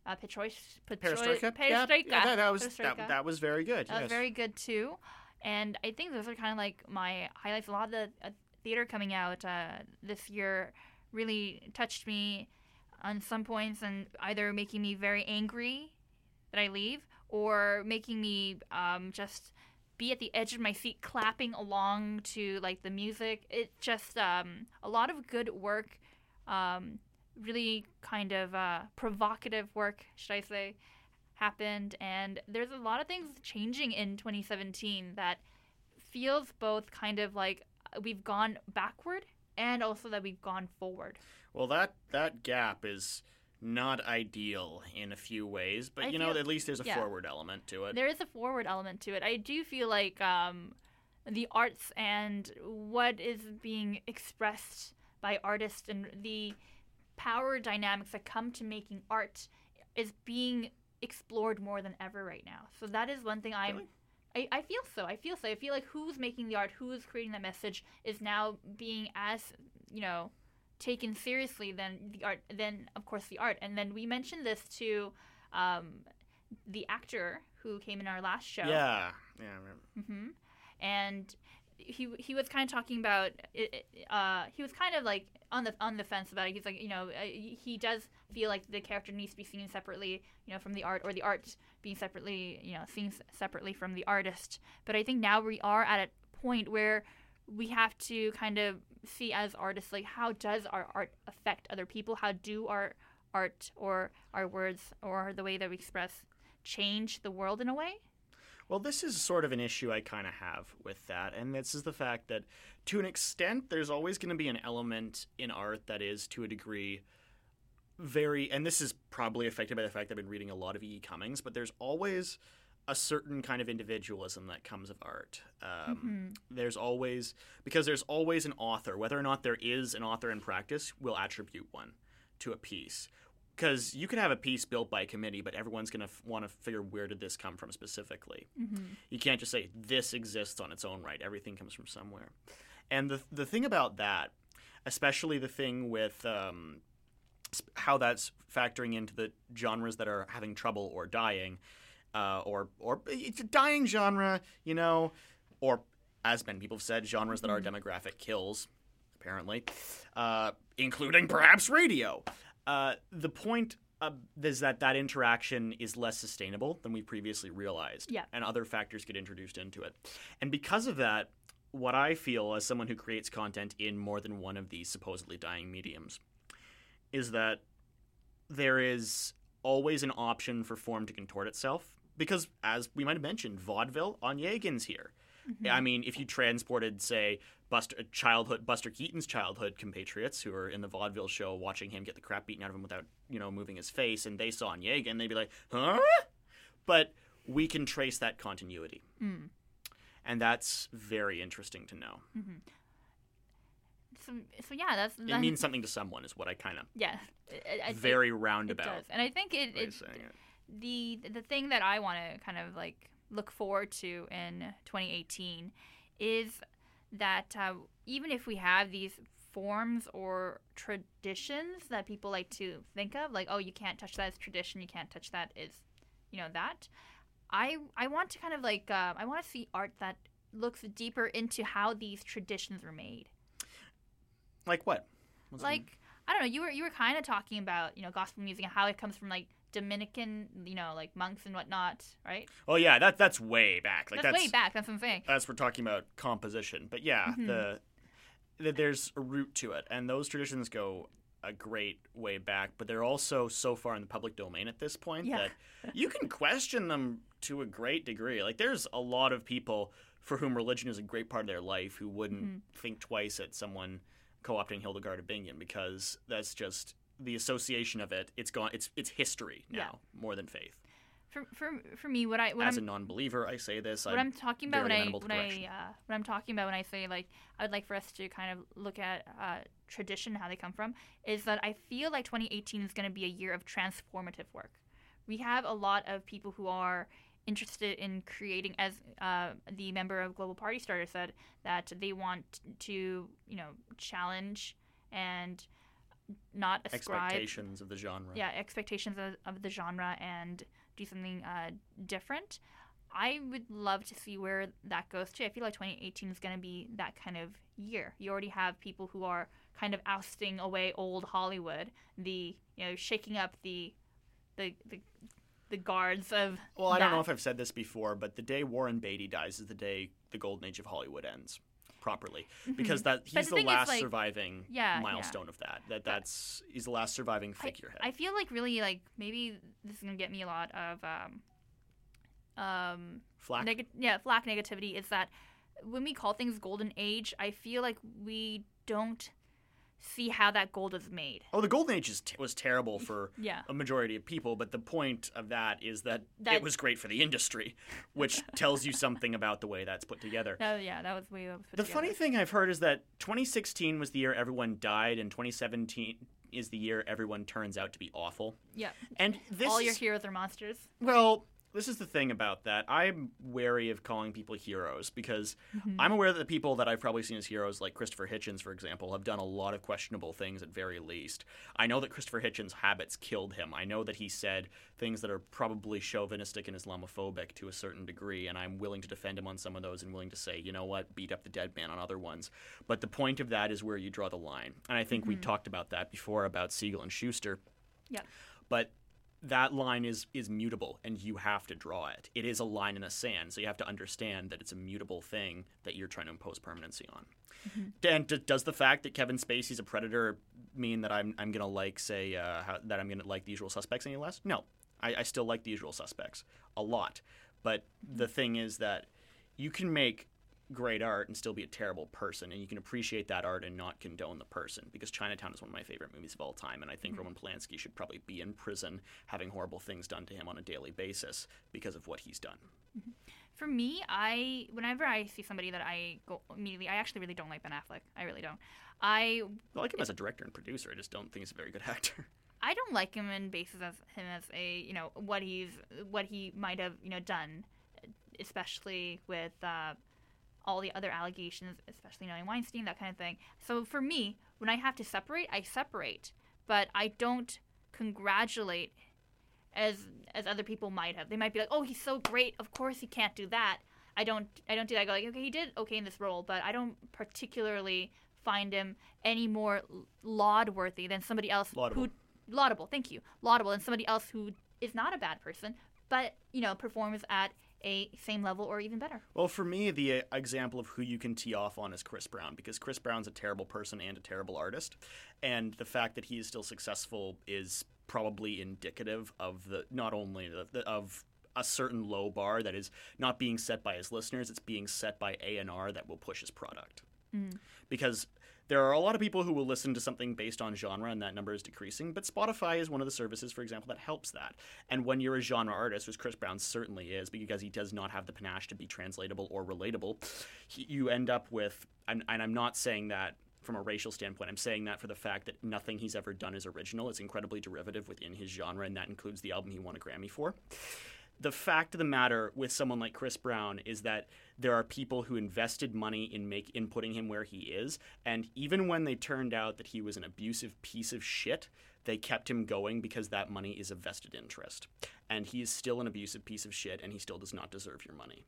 S2: Uh, Petroi-
S1: Perestroika? Yeah,
S2: Perestroika.
S1: yeah, that, that was that, that was very good.
S2: That was very good too. And I think those are kind of like my highlights. A lot of the uh, theater coming out uh, this year really touched me on some points and either making me very angry that I leave or making me um, just be at the edge of my seat clapping along to like the music. It just um, a lot of good work. Um, really kind of uh, provocative work, should I say, happened. And there's a lot of things changing in 2017 that feels both kind of like we've gone backward and also that we've gone forward.
S1: Well, that that gap is not ideal in a few ways, but
S2: I
S1: you know,
S2: feel-
S1: at least there's a
S2: yeah.
S1: forward element to it.
S2: There is a forward element to it. I do feel like um, the arts and what is being expressed by artists and the power dynamics that come to making art is being explored more than ever right now. So that is one thing I'm. I, I feel so. I feel so. I feel like who's making the art, who's creating that message, is now being as you know taken seriously than the art. Then of course the art, and then we mentioned this to um, the actor who came in our last show.
S1: Yeah, yeah. I remember.
S2: hmm And he he was kind of talking about uh he was kind of like on the on the fence about it. He's like you know uh, he does feel like the character needs to be seen separately you know from the art or the art being separately you know seen separately from the artist. But I think now we are at a point where we have to kind of see as artists like how does our art affect other people? How do our art or our words or the way that we express change the world in a way?
S1: Well, this is sort of an issue I kind of have with that, and this is the fact that, to an extent, there's always going to be an element in art that is, to a degree, very, and this is probably affected by the fact I've been reading a lot of E. Cummings, but there's always a certain kind of individualism that comes of art. Um, There's always, because there's always an author, whether or not there is an author in practice, will attribute one to a piece. Because you can have a piece built by a committee, but everyone's going to f- want to figure where did this come from specifically.
S2: Mhm.
S1: You can't just say this exists on its own right. Everything comes from somewhere. And the the thing about that, especially the thing with um, how that's factoring into the genres that are having trouble or dying, uh, or or it's a dying genre, you know, or as many people have said, genres that our demographic kills, apparently, uh, including perhaps radio. Uh, the point uh, is that that interaction is less sustainable than we previously realized,
S2: Yeah.
S1: and other factors get introduced into it. And because of that, what I feel as someone who creates content in more than one of these supposedly dying mediums is that there is always an option for form to contort itself because, as we might have mentioned, vaudeville Onegin's here.
S2: Mm-hmm.
S1: I mean, if you transported, say, Buster childhood Buster Keaton's childhood compatriots who are in the vaudeville show watching him get the crap beaten out of him without you know moving his face, and they saw Onegin, they'd be like, "Huh?" But we can trace that continuity,
S2: Mm.
S1: and that's very interesting to know.
S2: hmm So, so yeah, that's
S1: It means something to someone, is what I kind of
S2: Yeah, I- I-
S1: very roundabout.
S2: It does, and I think it, it
S1: it.
S2: The the thing that I want to kind of like look forward to in 2018 is that uh, even if we have these forms or traditions that people like to think of, like oh you can't touch that as tradition, you can't touch that is you know that. I I want to kind of like uh, I want to see art that looks deeper into how these traditions were made
S1: Like what? What's
S2: like I don't know. You were you were kind of talking about you know gospel music and how it comes from like Dominican, you know, like monks and whatnot, right?
S1: Oh yeah, that that's way back. Like
S2: that's,
S1: that's,
S2: way back. That's what I'm saying.
S1: That's we're talking about composition, but yeah,
S2: Mhm.
S1: the, the there's a root to it, and those traditions go a great way back. But they're also so far in the public domain at this point
S2: Yeah.
S1: that you can question them to a great degree. Like there's a lot of people for whom religion is a great part of their life who wouldn't
S2: Mhm.
S1: think twice at someone co-opting Hildegard of Bingen because that's just the association of it. It's gone. It's it's history now more than faith.
S2: For for for me, what I what
S1: As
S2: I'm
S1: a non-believer, I say this.
S2: what I'm talking about when I when. I uh, what I'm talking about when I say like I would like for us to kind of look at uh, tradition, how they come from, is that I feel like 2018 is going to be a year of transformative work. We have a lot of people who are interested in creating, as uh, the member of Global Party Starter said, that they want to you know challenge and not ascribe
S1: expectations of the genre.
S2: yeah expectations of, of the genre and do something uh, different. I would love to see where that goes to. I feel like 2018 is going to be that kind of year. You already have people who are kind of ousting away old hollywood the you know shaking up the the the, the guards of
S1: Well, I don't know if I've said this before, but the day Warren Beatty dies is the day the golden age of Hollywood ends properly because
S2: Mhm.
S1: that he's
S2: the
S1: the, last
S2: like-
S1: surviving
S2: Yeah, yeah.
S1: milestone of that. That that's he's the last surviving figurehead.
S2: I feel like really like maybe this is gonna get me a lot of um um
S1: Flack?
S2: neg- yeah flack negativity is that when we call things golden age I feel like we don't see how that gold is made.
S1: oh, the golden age is t- was terrible for
S2: Yeah.
S1: a majority of people, but the point of that is that,
S2: That-
S1: it was great for the industry, which tells you something about the way that's put together.
S2: That, yeah, that was the way it was put
S1: The
S2: together.
S1: funny thing I've heard is that 2016 was the year everyone died, and 2017 is the year everyone turns out to be awful.
S2: Yeah.
S1: And this
S2: all your heroes are monsters.
S1: Well, this is the thing about that. I'm wary of calling people heroes because
S2: Mhm.
S1: I'm aware that the people that I've probably seen as heroes, like Christopher Hitchens, for example, have done a lot of questionable things at very least. I know that Christopher Hitchens' habits killed him. I know that he said things that are probably chauvinistic and Islamophobic to a certain degree, and I'm willing to defend him on some of those and willing to say, you know what, beat up the dead man on other ones. But the point of that is where you draw the line. And I think we
S2: Mhm.
S1: talked about that before about Siegel and Shuster
S2: Yeah.
S1: but that line is is mutable and you have to draw it. It is a line in the sand so you have to understand that it's a mutable thing that you're trying to impose permanency on. And d- does the fact that kevin spacey's a predator mean that i'm, I'm gonna like say uh, how, that i'm gonna like the usual suspects any less? No. I, I still like the usual suspects a lot. But the thing is that you can make great art and still be a terrible person and you can appreciate that art and not condone the person because chinatown is one of my favorite movies of all time and i think
S2: Mhm.
S1: roman polanski should probably be in prison having horrible things done to him on a daily basis because of what he's done
S2: For me, I whenever I see somebody that I go immediately, I actually really don't like Ben Affleck. I really don't. I
S1: i like him as a director and producer i just don't think he's a very good actor
S2: I don't like him in basis as him as a you know what he's what he might have you know done, especially with uh, all the other allegations, especially knowing Weinstein, that kind of thing. So for me, when I have to separate, I separate, but I don't congratulate as as other people might have. They might be like, "Oh, he's so great. Of course he can't do that." I don't I don't do that. I go like, "Okay, he did okay in this role, but I don't particularly find him any more laud worthy than somebody else
S1: Laudable.
S2: who laudable. Thank you, laudable than somebody else who is not a bad person, but you know performs at a same level or even better.
S1: Well, for me, the uh, example of who you can tee off on is Chris Brown because Chris Brown's a terrible person and a terrible artist, and the fact that he is still successful is probably indicative of the not only the, the, of a certain low bar that is not being set by his listeners, it's being set by A&R that will push his product.
S2: Mm.
S1: Because there are a lot of people who will listen to something based on genre and that number is decreasing, but Spotify is one of the services, for example, that helps that. And when you're a genre artist, which Chris Brown certainly is, because he does not have the panache to be translatable or relatable, he, you end up with, and, and I'm not saying that from a racial standpoint. I'm saying that for the fact that nothing he's ever done is original. It's incredibly derivative within his genre, and that includes the album he won a Grammy for. The fact of the matter with someone like Chris Brown is that there are people who invested money in make in putting him where he is, and even when they turned out that he was an abusive piece of shit, they kept him going because that money is a vested interest. And he is still an abusive piece of shit, and he still does not deserve your money.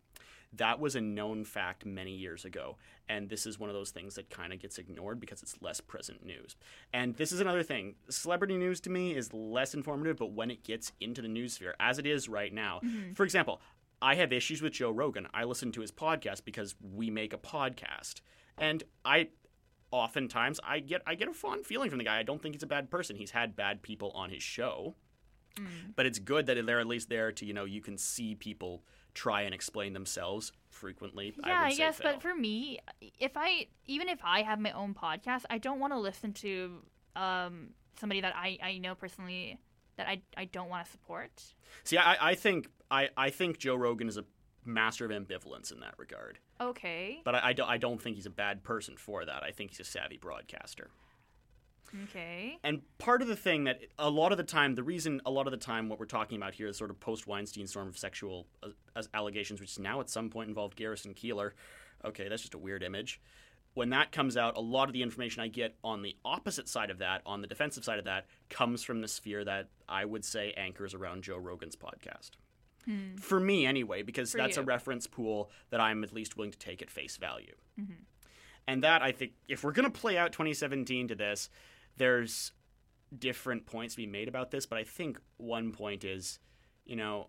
S1: That was a known fact many years ago, and this is one of those things that kind of gets ignored because it's less present news. And this is another thing celebrity news to me is less informative, but when it gets into the news sphere, as it is right now,
S2: Mhm.
S1: for example, I have issues with Joe Rogan. I listen to his podcast because we make a podcast, and I oftentimes I get I get a fond feeling from the guy. I don't think he's a bad person. He's had bad people on his show, but it's good that they're at least there to you know you can see people try and explain themselves frequently.
S2: Yeah,
S1: I,
S2: I, guess,
S1: fail.
S2: but for me, if I even if I have my own podcast, I don't want to listen to um, somebody that I, I know personally that I, I don't want to support.
S1: See, I, I think I, I think Joe Rogan is a master of ambivalence in that regard.
S2: Okay.
S1: But I, I, don't, I don't think he's a bad person for that. I think he's a savvy broadcaster.
S2: Okay.
S1: And part of the thing that a lot of the time, the reason a lot of the time what we're talking about here is sort of post Weinstein storm of sexual uh, as allegations, which now at some point involved Garrison Keillor. Okay, that's just a weird image. When that comes out, a lot of the information I get on the opposite side of that, on the defensive side of that, comes from the sphere that I would say anchors around Joe Rogan's podcast.
S2: Hmm.
S1: For me, anyway, because
S2: For
S1: that's a reference pool that I'm at least willing to take at face value.
S2: Mhm.
S1: And that I think if we're going to play out 2017 to this, there's different points to be made about this, but I think one point is, you know,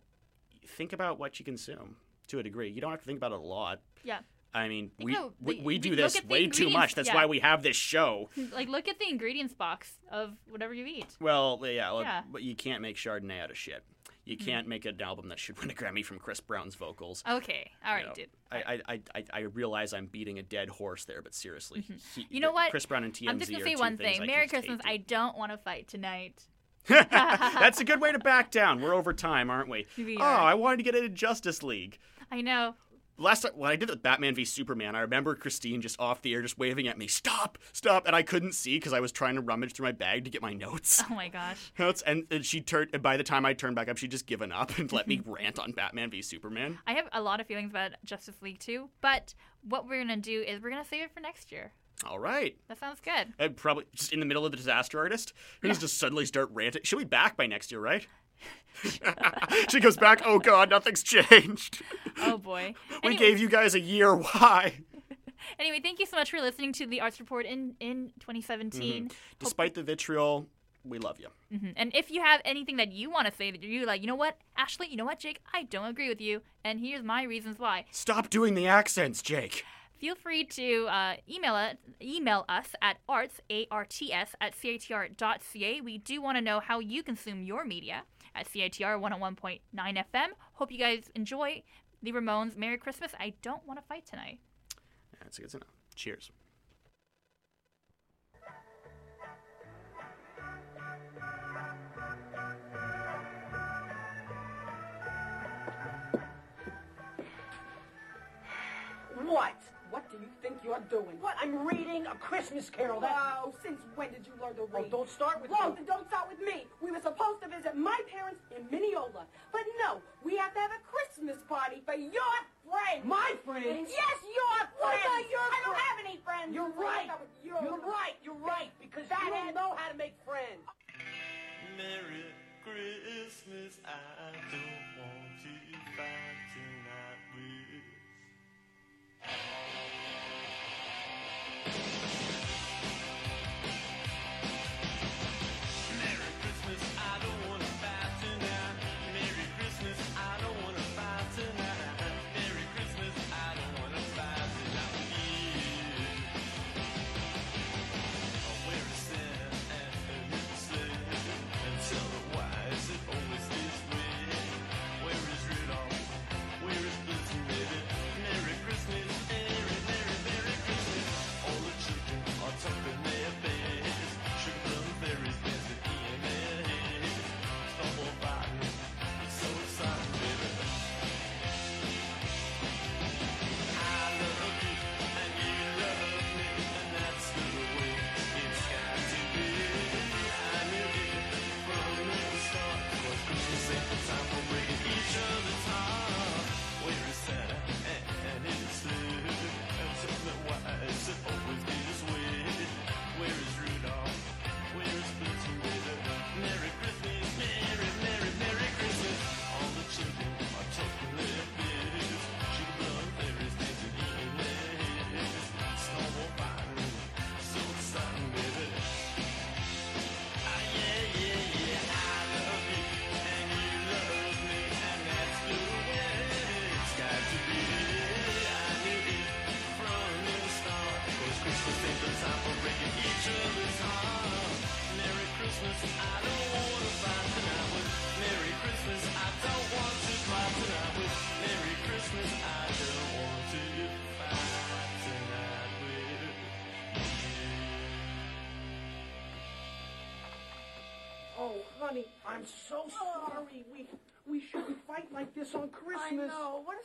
S1: think about what you consume to a degree. You don't have to think about it a lot.
S2: Yeah.
S1: I mean, we,
S2: about
S1: we, we do this way too much. That's
S2: yeah.
S1: why we have this show.
S2: Like, look at the ingredients box of whatever you eat.
S1: Well, yeah, well,
S2: Yeah.
S1: but you can't make Chardonnay out of shit. You
S2: Mhm.
S1: can't make an album that should win a Grammy from Chris Brown's vocals.
S2: Okay. All right,
S1: you know,
S2: dude.
S1: I, I, I, I realize I'm beating a dead horse there, but seriously,
S2: Mm-hmm. You know what?
S1: Chris Brown and TMZ
S2: I'm just gonna say one thing. Merry Christmas. I don't want to fight tonight.
S1: That's a good way to back down. We're over time, aren't we?
S2: We
S1: oh,
S2: are.
S1: I wanted to get into Justice League.
S2: I know.
S1: Last time when I did the Batman v Superman, I remember Christine just off the air, just waving at me, "Stop, stop!" And I couldn't see because I was trying to rummage through my bag to get my notes.
S2: Oh my gosh.
S1: Notes, and, and she turned. And by the time I turned back up, she'd just given up and let me rant on Batman v Superman.
S2: I have a lot of feelings about Justice League too, but what we're gonna do is we're gonna save it for next year.
S1: All right.
S2: That sounds good.
S1: And probably just in the middle of the disaster artist, who just suddenly start ranting. She'll be back by next year, right? she goes back. Oh God, nothing's changed.
S2: Oh boy.
S1: We
S2: Anyway-
S1: gave you guys a year. Why?
S2: Anyway, thank you so much for listening to the Arts Report in in 2017.
S1: Mhm. Despite the vitriol, we love you.
S2: Mhm. And if you have anything that you want to say that you're like, you know what, Ashley, you know what, Jake, I don't agree with you, and here's my reasons why.
S1: Stop doing the accents, Jake.
S2: Feel free to uh, email it, email us at arts a r t s at citr.ca. We do want to know how you consume your media at CITR 101.9 FM. Hope you guys enjoy the Ramones. Merry Christmas. I don't want to fight tonight.
S1: That's good to know. Cheers.
S27: What? You're doing? What? I'm reading a Christmas carol. Oh, since when did you learn to oh, read? Oh, don't start with
S28: Well,
S27: me.
S28: then don't start with me. We were supposed to visit my parents in Mineola. But no, we have to have a Christmas party for your friends.
S27: My friends?
S28: Yes, your friends.
S27: What
S28: friends.
S27: about your
S28: I don't
S27: friends?
S28: have any friends.
S27: You're right.
S28: Start with your-
S27: You're right. You're right. Because
S28: That
S27: you don't know how to make friends.
S29: Merry Christmas, I don't want to fight tonight with.
S27: Honey, I'm so sorry. We we shouldn't fight like this on Christmas.
S28: I know. What is